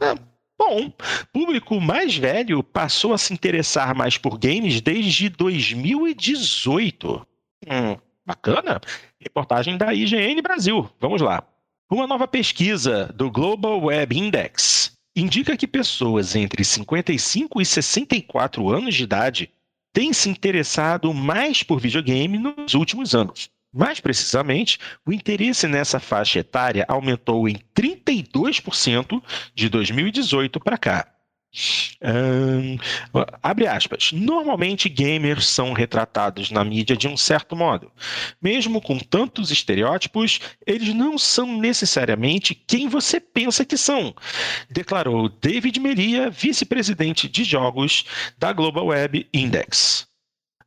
É, bom, público mais velho passou a se interessar mais por games desde 2018. Hum, Bacana. Reportagem da IGN Brasil. Vamos lá. Uma nova pesquisa do Global Web Index indica que pessoas entre 55 e 64 anos de idade têm se interessado mais por videogame nos últimos anos. Mais precisamente, o interesse nessa faixa etária aumentou em 32% de 2018 para cá. Um, abre aspas. Normalmente, gamers são retratados na mídia de um certo modo. Mesmo com tantos estereótipos, eles não são necessariamente quem você pensa que são, declarou David Meria, vice-presidente de jogos da Global Web Index.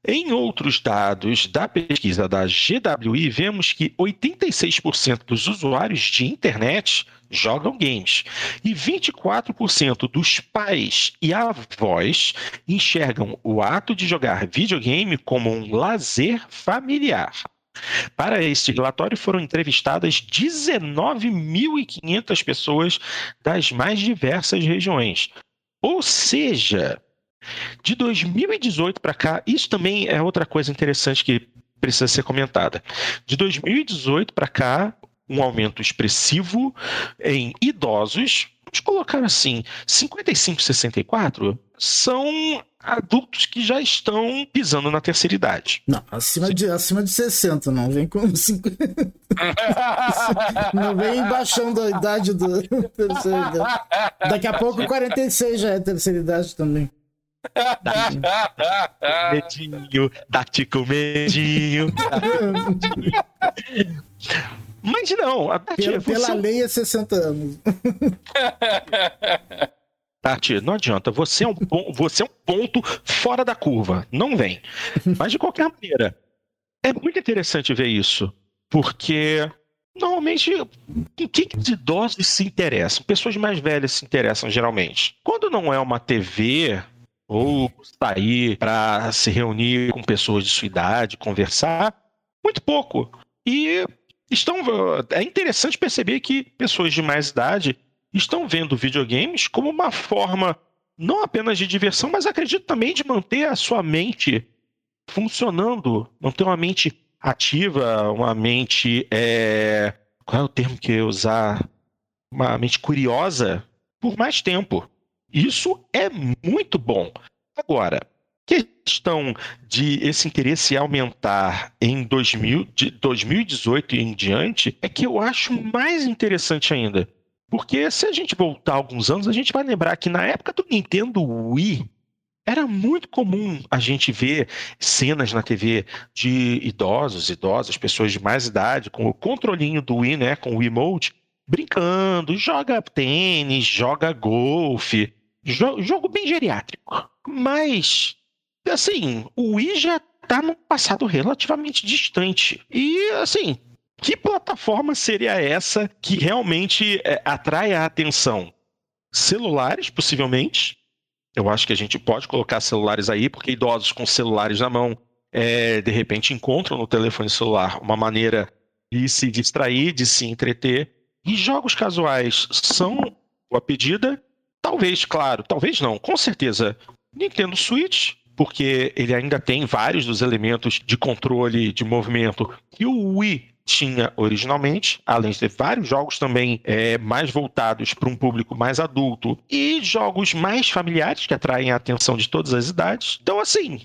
Em outros dados da pesquisa da GWI, vemos que 86% dos usuários de internet jogam games e 24% dos pais e avós enxergam o ato de jogar videogame como um lazer familiar. Para este relatório foram entrevistadas 19.500 pessoas das mais diversas regiões. Ou seja, de 2018 para cá, isso também é outra coisa interessante que precisa ser comentada. De 2018 para cá, um aumento expressivo em idosos, vamos colocar assim, 55, 64 são adultos que já estão pisando na terceira idade. Não, acima de, acima de 60, não vem com 50. não vem baixando a idade do terceira idade. Daqui a pouco 46 já é terceira idade também. Medinho, dá-te com medinho. Mas não, a Tati, pela, pela lei é 60 anos. Tati, não adianta. Você é, um, você é um ponto fora da curva. Não vem. Mas de qualquer maneira, é muito interessante ver isso. Porque normalmente em que os idosos se interessam? Pessoas mais velhas se interessam geralmente. Quando não é uma TV ou sair para se reunir com pessoas de sua idade, conversar, muito pouco. E estão é interessante perceber que pessoas de mais idade estão vendo videogames como uma forma não apenas de diversão, mas acredito também de manter a sua mente funcionando, manter uma mente ativa, uma mente é... qual é o termo que eu usar? Uma mente curiosa por mais tempo. Isso é muito bom. Agora, questão de esse interesse aumentar em 2000, de 2018 e em diante é que eu acho mais interessante ainda. Porque se a gente voltar alguns anos, a gente vai lembrar que na época do Nintendo Wii, era muito comum a gente ver cenas na TV de idosos, idosas, pessoas de mais idade, com o controlinho do Wii, né, com o Wiimote, brincando, joga tênis, joga golfe, jo jogo bem geriátrico. Mas, assim, o Wii já tá num passado relativamente distante. E, assim, que plataforma seria essa que realmente é, atrai a atenção? Celulares, possivelmente. Eu acho que a gente pode colocar celulares aí, porque idosos com celulares na mão, é, de repente, encontram no telefone celular uma maneira de se distrair, de se entreter. E jogos casuais são a pedida. Talvez, claro, talvez não, com certeza, Nintendo Switch, porque ele ainda tem vários dos elementos de controle de movimento que o Wii tinha originalmente, além de ter vários jogos também é, mais voltados para um público mais adulto e jogos mais familiares que atraem a atenção de todas as idades. Então, assim,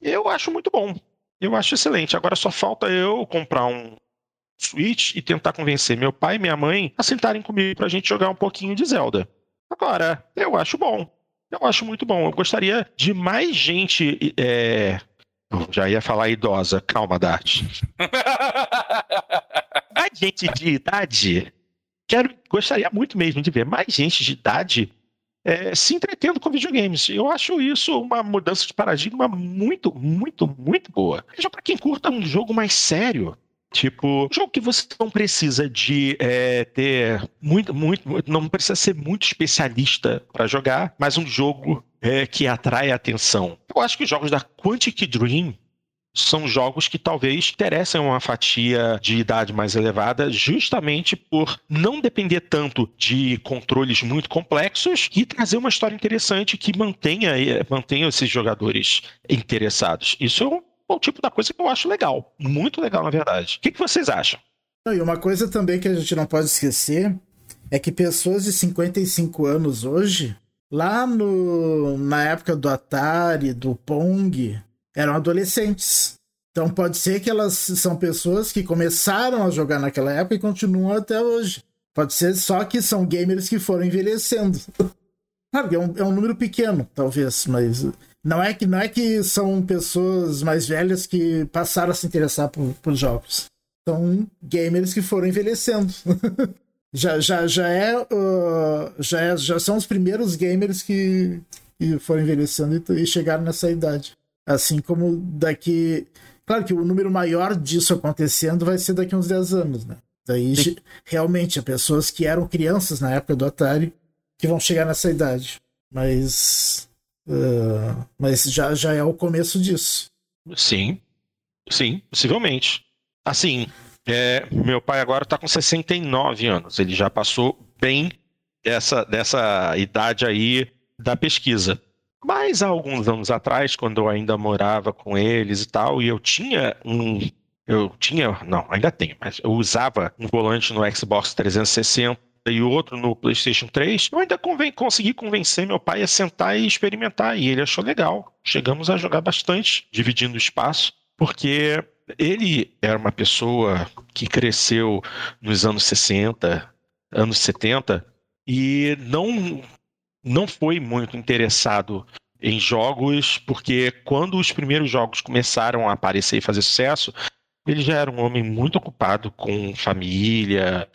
eu acho muito bom. Eu acho excelente. Agora só falta eu comprar um Switch e tentar convencer meu pai e minha mãe a sentarem comigo para a gente jogar um pouquinho de Zelda. Agora, eu acho bom. Eu acho muito bom. Eu gostaria de mais gente é, já ia falar idosa. Calma, Dart. mais gente de idade. Quero, gostaria muito mesmo de ver mais gente de idade é, se entretendo com videogames. Eu acho isso uma mudança de paradigma muito, muito, muito boa. Já para quem curta um jogo mais sério. Tipo, um jogo que você não precisa de é, ter muito, muito, não precisa ser muito especialista para jogar, mas um jogo é, que atrai atenção. Eu acho que os jogos da Quantic Dream são jogos que talvez interessem uma fatia de idade mais elevada, justamente por não depender tanto de controles muito complexos e trazer uma história interessante que mantenha, mantenha esses jogadores interessados. Isso é um tipo da coisa que eu acho legal, muito legal na verdade. O que, que vocês acham? E uma coisa também que a gente não pode esquecer é que pessoas de 55 anos hoje Lá no, na época do Atari, do Pong, eram adolescentes. Então pode ser que elas são pessoas que começaram a jogar naquela época e continuam até hoje. Pode ser só que são gamers que foram envelhecendo. Claro, é um, é um número pequeno, talvez, mas não é que não é que são pessoas mais velhas que passaram a se interessar por, por jogos. São gamers que foram envelhecendo. já, já, já, é, uh, já é. Já são os primeiros gamers que, que foram envelhecendo e, e chegaram nessa idade. Assim como daqui. Claro que o número maior disso acontecendo vai ser daqui a uns 10 anos, né? Daí Sim. realmente há pessoas que eram crianças na época do Atari que vão chegar nessa idade. Mas. Uh, mas já, já é o começo disso. Sim. Sim, possivelmente. Assim, é, meu pai agora está com 69 anos. Ele já passou bem dessa, dessa idade aí da pesquisa. Mas há alguns anos atrás, quando eu ainda morava com eles e tal, e eu tinha um. Eu tinha. Não, ainda tenho, mas eu usava um volante no Xbox 360 e outro no PlayStation 3. Eu ainda conven consegui convencer meu pai a sentar e experimentar, e ele achou legal. Chegamos a jogar bastante, dividindo o espaço, porque ele era uma pessoa que cresceu nos anos 60, anos 70 e não não foi muito interessado em jogos, porque quando os primeiros jogos começaram a aparecer e fazer sucesso, ele já era um homem muito ocupado com família,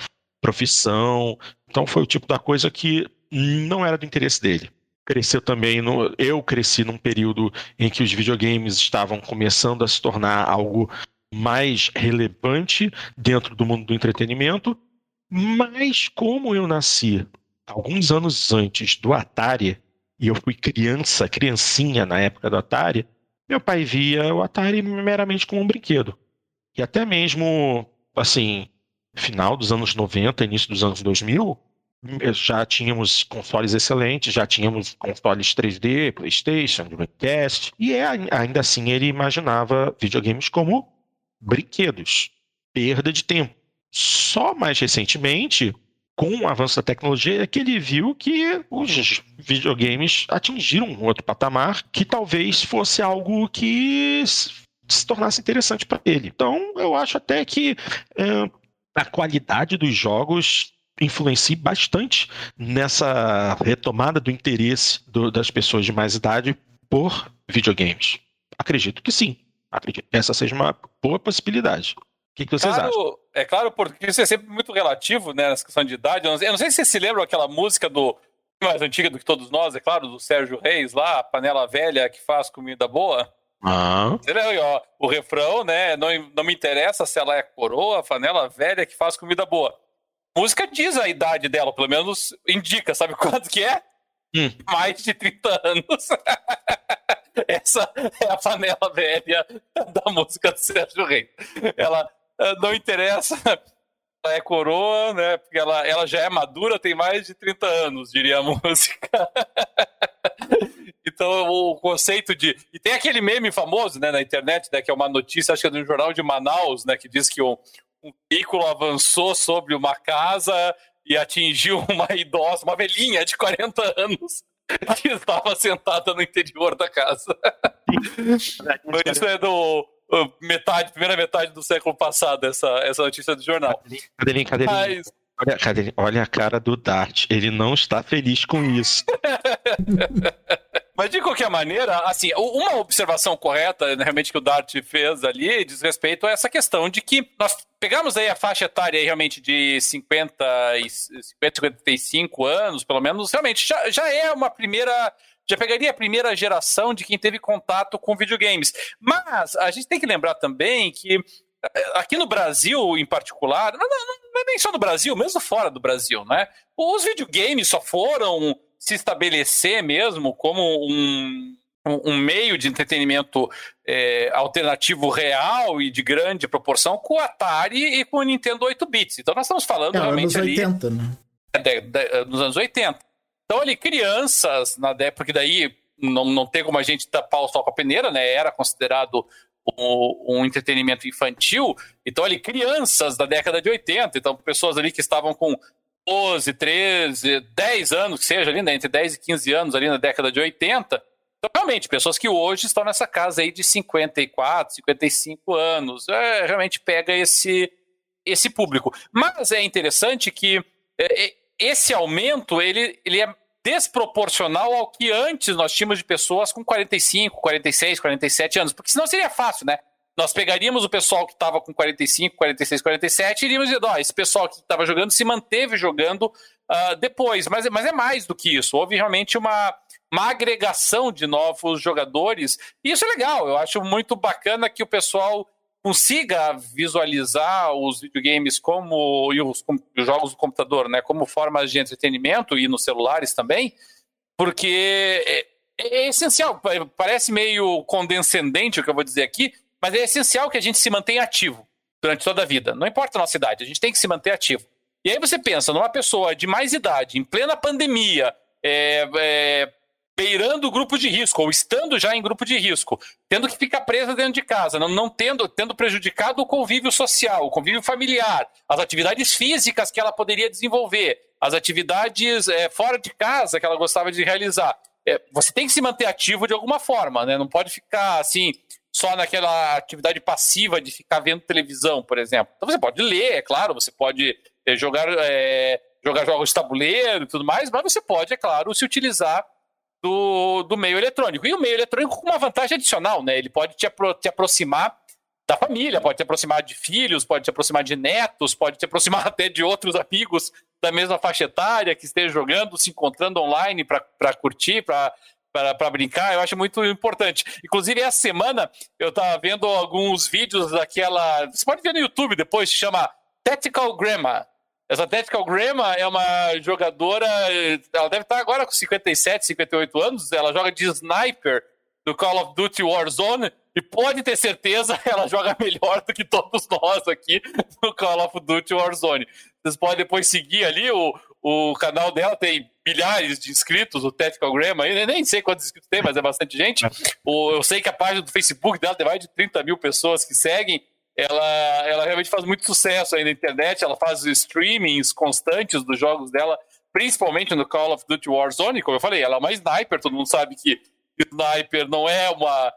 profissão. Então foi o tipo da coisa que não era do interesse dele cresceu também no, eu cresci num período em que os videogames estavam começando a se tornar algo mais relevante dentro do mundo do entretenimento, mas como eu nasci alguns anos antes do Atari e eu fui criança, criancinha na época do Atari, meu pai via o Atari meramente como um brinquedo. E até mesmo, assim, final dos anos 90, início dos anos 2000, já tínhamos consoles excelentes, já tínhamos consoles 3D, PlayStation, Dreamcast, e é, ainda assim ele imaginava videogames como brinquedos, perda de tempo. Só mais recentemente, com o avanço da tecnologia, é que ele viu que os videogames atingiram um outro patamar que talvez fosse algo que se tornasse interessante para ele. Então, eu acho até que é, a qualidade dos jogos influencie bastante nessa retomada do interesse do, das pessoas de mais idade por videogames. Acredito que sim. Acredito que essa seja uma boa possibilidade. O que, que vocês claro, acham? É claro, porque isso é sempre muito relativo, né, nessa questão de idade. Eu não, sei, eu não sei se vocês se lembram aquela música do mais antiga do que todos nós, é claro, do Sérgio Reis lá, a panela velha que faz comida boa. Lembra, ó, o refrão, né? Não, não me interessa se ela é coroa, a panela velha que faz comida boa música diz a idade dela, pelo menos indica, sabe quanto que é? Hum. Mais de 30 anos. Essa é a panela velha da música do Sérgio Reis. Ela eh, não interessa, ela é coroa, né? Porque ela, ela já é madura, tem mais de 30 anos, diria a música. Então, o conceito de. E tem aquele meme famoso né, na internet, né, que é uma notícia, acho que é do jornal de Manaus, né, que diz que um, um veículo avançou sobre uma casa e atingiu uma idosa, uma velhinha de 40 anos que estava sentada no interior da casa. Isso é do metade, primeira metade do século passado, essa, essa notícia do jornal. Cadê, cadê, Mas... olha, cadê, olha a cara do Dart, ele não está feliz com isso. Mas de qualquer maneira, assim, uma observação correta, né, realmente, que o Dart fez ali, diz respeito a essa questão de que nós pegamos aí a faixa etária realmente de 50 e 50, 55 anos, pelo menos, realmente já, já é uma primeira já pegaria a primeira geração de quem teve contato com videogames. Mas a gente tem que lembrar também que eh, aqui no Brasil, em particular, não, não, não, é nem só no Brasil, mesmo fora do Brasil, né? Os videogames só foram se estabelecer mesmo como um, um meio de entretenimento é, alternativo real e de grande proporção com o Atari e com o Nintendo 8 bits. Então nós estamos falando é, realmente anos 80, ali, né? De, de, nos anos 80. Então ali crianças na época porque daí não, não tem como a gente tapar o sol com a peneira, né? Era considerado um, um, entretenimento infantil. Então, ali, crianças da década de 80, então pessoas ali que estavam com 12, 13, 10 anos, que seja ali, né, entre 10 e 15 anos ali na década de 80. Então, realmente, pessoas que hoje estão nessa casa aí de 54, 55 anos, é, realmente pega esse, esse público. Mas é interessante que é, é esse aumento, ele, ele é desproporcional ao que antes nós tínhamos de pessoas com 45, 46, 47 anos, porque senão seria fácil, né? Nós pegaríamos o pessoal que estava com 45, 46, 47 e iríamos dizer, ó, esse pessoal que estava jogando se manteve jogando uh, depois. Mas, mas é mais do que isso. Houve realmente uma, uma agregação de novos jogadores. E isso é legal. Eu acho muito bacana que o pessoal consiga visualizar os videogames como e os, os, jogos do computador, né, como formas de entretenimento e nos celulares também, porque é, é, essencial. Parece meio condescendente o que eu vou dizer aqui, mas é essencial que a gente se mantenha ativo durante toda a vida. Não importa a nossa idade, a gente tem que se manter ativo. E aí você pensa numa pessoa de mais idade, em plena pandemia, é, é, beirando o grupo de risco, ou estando já em grupo de risco, tendo que ficar presa dentro de casa, não, não tendo, tendo prejudicado o convívio social, o convívio familiar, as atividades físicas que ela poderia desenvolver, as atividades é, fora de casa que ela gostava de realizar. É, você tem que se manter ativo de alguma forma, né? Não pode ficar assim, só naquela atividade passiva de ficar vendo televisão, por exemplo. Então você pode ler, é claro, você pode é, jogar, é, jogar jogos de tabuleiro e tudo mais, mas você pode, é claro, se utilizar do, do meio eletrônico. E o meio eletrônico com uma vantagem adicional, né? Ele pode te, apro te aproximar da família, pode te aproximar de filhos, pode te aproximar de netos, pode te aproximar até de outros amigos da mesma faixa etária que estejam jogando, se encontrando online para curtir, para para brincar, eu acho muito importante. Inclusive, essa semana eu estava vendo alguns vídeos daquela. Você pode ver no YouTube depois, chama Tactical Grammar. Essa Tactical Grammar é uma jogadora. Ela deve estar agora com 57, 58 anos. Ela joga de sniper do Call of Duty Warzone. E pode ter certeza, ela joga melhor do que todos nós aqui no Call of Duty Warzone. Vocês podem depois seguir ali o, o canal dela, tem milhares de inscritos, o Tactical Grammar, eu nem sei quantos inscritos tem, mas é bastante gente. O, eu sei que a página do Facebook dela tem mais de 30 mil pessoas que seguem. Ela, ela realmente faz muito sucesso aí na internet, ela faz streamings constantes dos jogos dela, principalmente no Call of Duty Warzone, como eu falei, ela é uma sniper, todo mundo sabe que sniper não é uma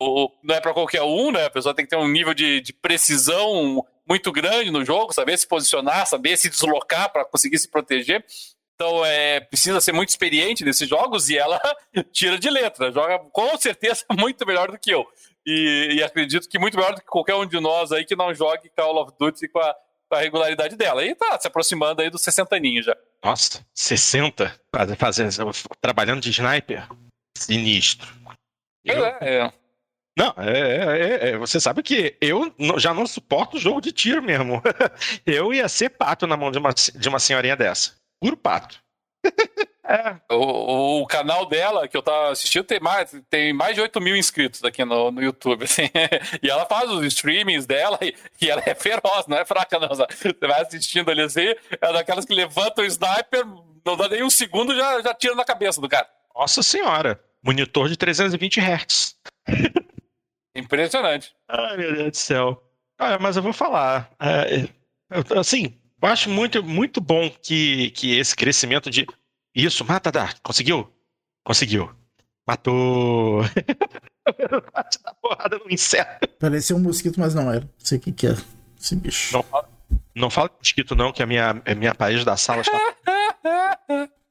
não é para qualquer um, né? A pessoa tem que ter um nível de, de precisão muito grande no jogo, saber se posicionar, saber se deslocar para conseguir se proteger. Então, é, precisa ser muito experiente nesses jogos e ela tira de letra. Joga com certeza muito melhor do que eu. E, e, acredito que muito melhor do que qualquer um de nós aí que não jogue Call of Duty com a, com a regularidade dela. E tá se aproximando aí dos 60 aninhos já. Nossa, 60? Fazendo, trabalhando de sniper? Sinistro. Eu... É, é. Não, é, é, é, você sabe que eu já não suporto jogo de tiro mesmo. eu ia ser pato na mão de uma, de uma senhorinha dessa. Puro pato. É. O, o, canal dela, que eu tava assistindo, tem mais, tem mais de 8 mil inscritos aqui no, no YouTube. Assim. E ela faz os streamings dela e, e, ela é feroz, não é fraca, não. Você vai assistindo ali assim, é daquelas que levanta o sniper, não dá nem um segundo, já, já tira na cabeça do cara. Nossa senhora, monitor de 320 Hz. Impressionante. Ai, meu Deus do céu. Ah, mas eu vou falar. É, assim, eu acho muito, muito bom que, que esse crescimento de. Isso, mata, dá. Conseguiu? Conseguiu. Matou. Bate da porrada no inseto. Parecia um mosquito, mas não era. Não sei o que, que é esse bicho. Não, não fala mosquito, não, que a minha, a minha parede da sala está.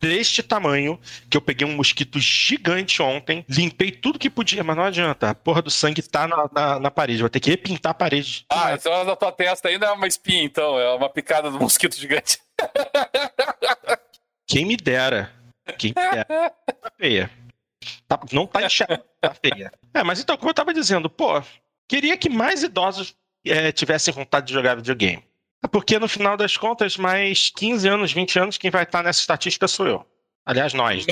deste tamanho, que eu peguei um mosquito gigante ontem, limpei tudo que podia, mas não adianta. A porra do sangue tá na, na, na parede. Vou ter que repintar a parede. Ah, então na tua testa ainda é uma espinha, então. É uma picada do mosquito gigante. Quem me dera. Quem me dera. Tá feia. Tá, não tá inchada, tá feia. É, mas então, como eu tava dizendo, pô, queria que mais idosos é, tivessem vontade de jogar videogame. É porque no final das contas, mais 15 anos, 20 anos, quem vai estar nessa estatística sou eu. Aliás, nós.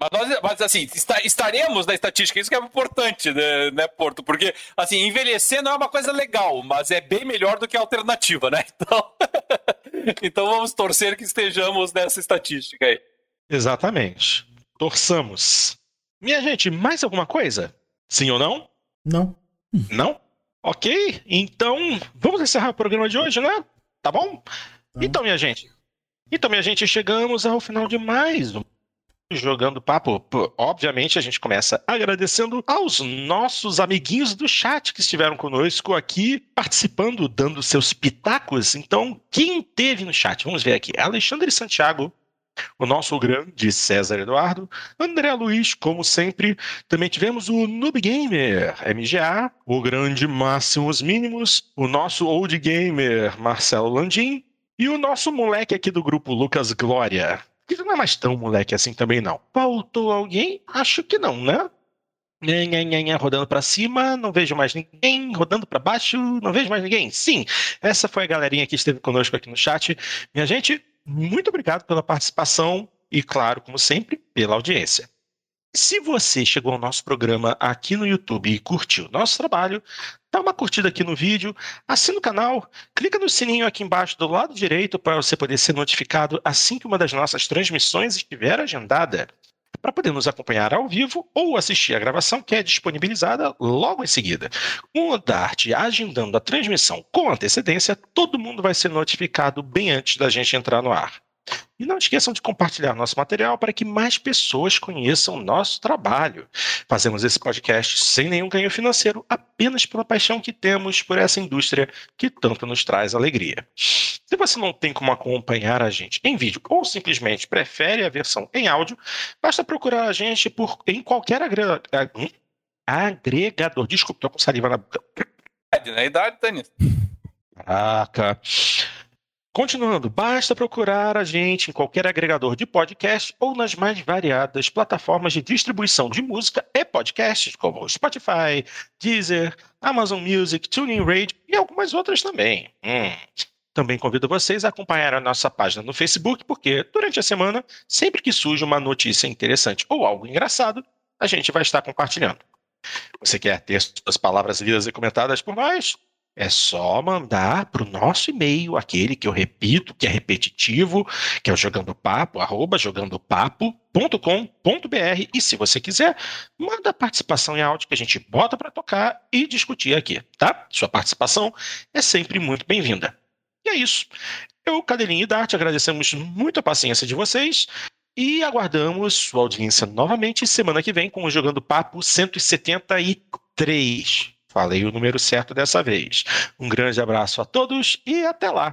Mas, nós, mas assim, estaremos na estatística, isso que é importante, né, né, Porto? Porque, assim, envelhecer não é uma coisa legal, mas é bem melhor do que a alternativa, né? Então, então vamos torcer que estejamos nessa estatística aí. Exatamente. Torçamos. Minha gente, mais alguma coisa? Sim ou não? Não. Não? Ok, então vamos encerrar o programa de hoje, né? Tá bom? Tá. Então, minha gente. Então, minha gente, chegamos ao final de mais um Jogando Papo. Obviamente, a gente começa agradecendo aos nossos amiguinhos do chat que estiveram conosco aqui, participando, dando seus pitacos. Então, quem teve no chat? Vamos ver aqui. Alexandre Santiago, o nosso grande César Eduardo, André Luiz, como sempre. Também tivemos o Noob Gamer, MGA, o grande Máximos Mínimos, o nosso Old Gamer, Marcelo Landim, e o nosso moleque aqui do grupo, Lucas Glória. Que não é mais tão moleque assim também, não. Faltou alguém? Acho que não, né? rodando para cima, não vejo mais ninguém, rodando para baixo, não vejo mais ninguém. Sim, essa foi a galerinha que esteve conosco aqui no chat. Minha gente, muito obrigado pela participação e, claro, como sempre, pela audiência. Se você chegou ao nosso programa aqui no YouTube e curtiu nosso trabalho, dá uma curtida aqui no vídeo, assina o canal, clica no sininho aqui embaixo do lado direito para você poder ser notificado assim que uma das nossas transmissões estiver agendada para poder nos acompanhar ao vivo ou assistir a gravação que é disponibilizada logo em seguida. Com o Dart agendando a transmissão com antecedência, todo mundo vai ser notificado bem antes da gente entrar no ar. E não esqueçam de compartilhar nosso material para que mais pessoas conheçam nosso trabalho. Fazemos esse podcast sem nenhum ganho financeiro, apenas pela paixão que temos por essa indústria que tanto nos traz alegria. Se você não tem como acompanhar a gente em vídeo ou simplesmente prefere a versão em áudio, basta procurar a gente por, em qualquer agregador. Hum? agregador. Desculpa, estou com saliva na boca. É, na idade, Denis. Caraca. Continuando, basta procurar a gente em qualquer agregador de podcast ou nas mais variadas plataformas de distribuição de música e podcasts, como Spotify, Deezer, Amazon Music, TuneIn Radio e algumas outras também. Hum. Também convido vocês a acompanhar a nossa página no Facebook, porque durante a semana, sempre que surge uma notícia interessante ou algo engraçado, a gente vai estar compartilhando. Você quer ter suas palavras lidas e comentadas por nós? É só mandar para o nosso e-mail, aquele que eu repito, que é repetitivo, que é o jogandopapo, arroba jogandopapo.com.br. E se você quiser, manda a participação em áudio que a gente bota para tocar e discutir aqui, tá? Sua participação é sempre muito bem-vinda. E é isso. Eu, Cadelinho e Dart, agradecemos muito a paciência de vocês e aguardamos sua audiência novamente semana que vem com o Jogando Papo 173. Falei o número certo dessa vez. Um grande abraço a todos e até lá!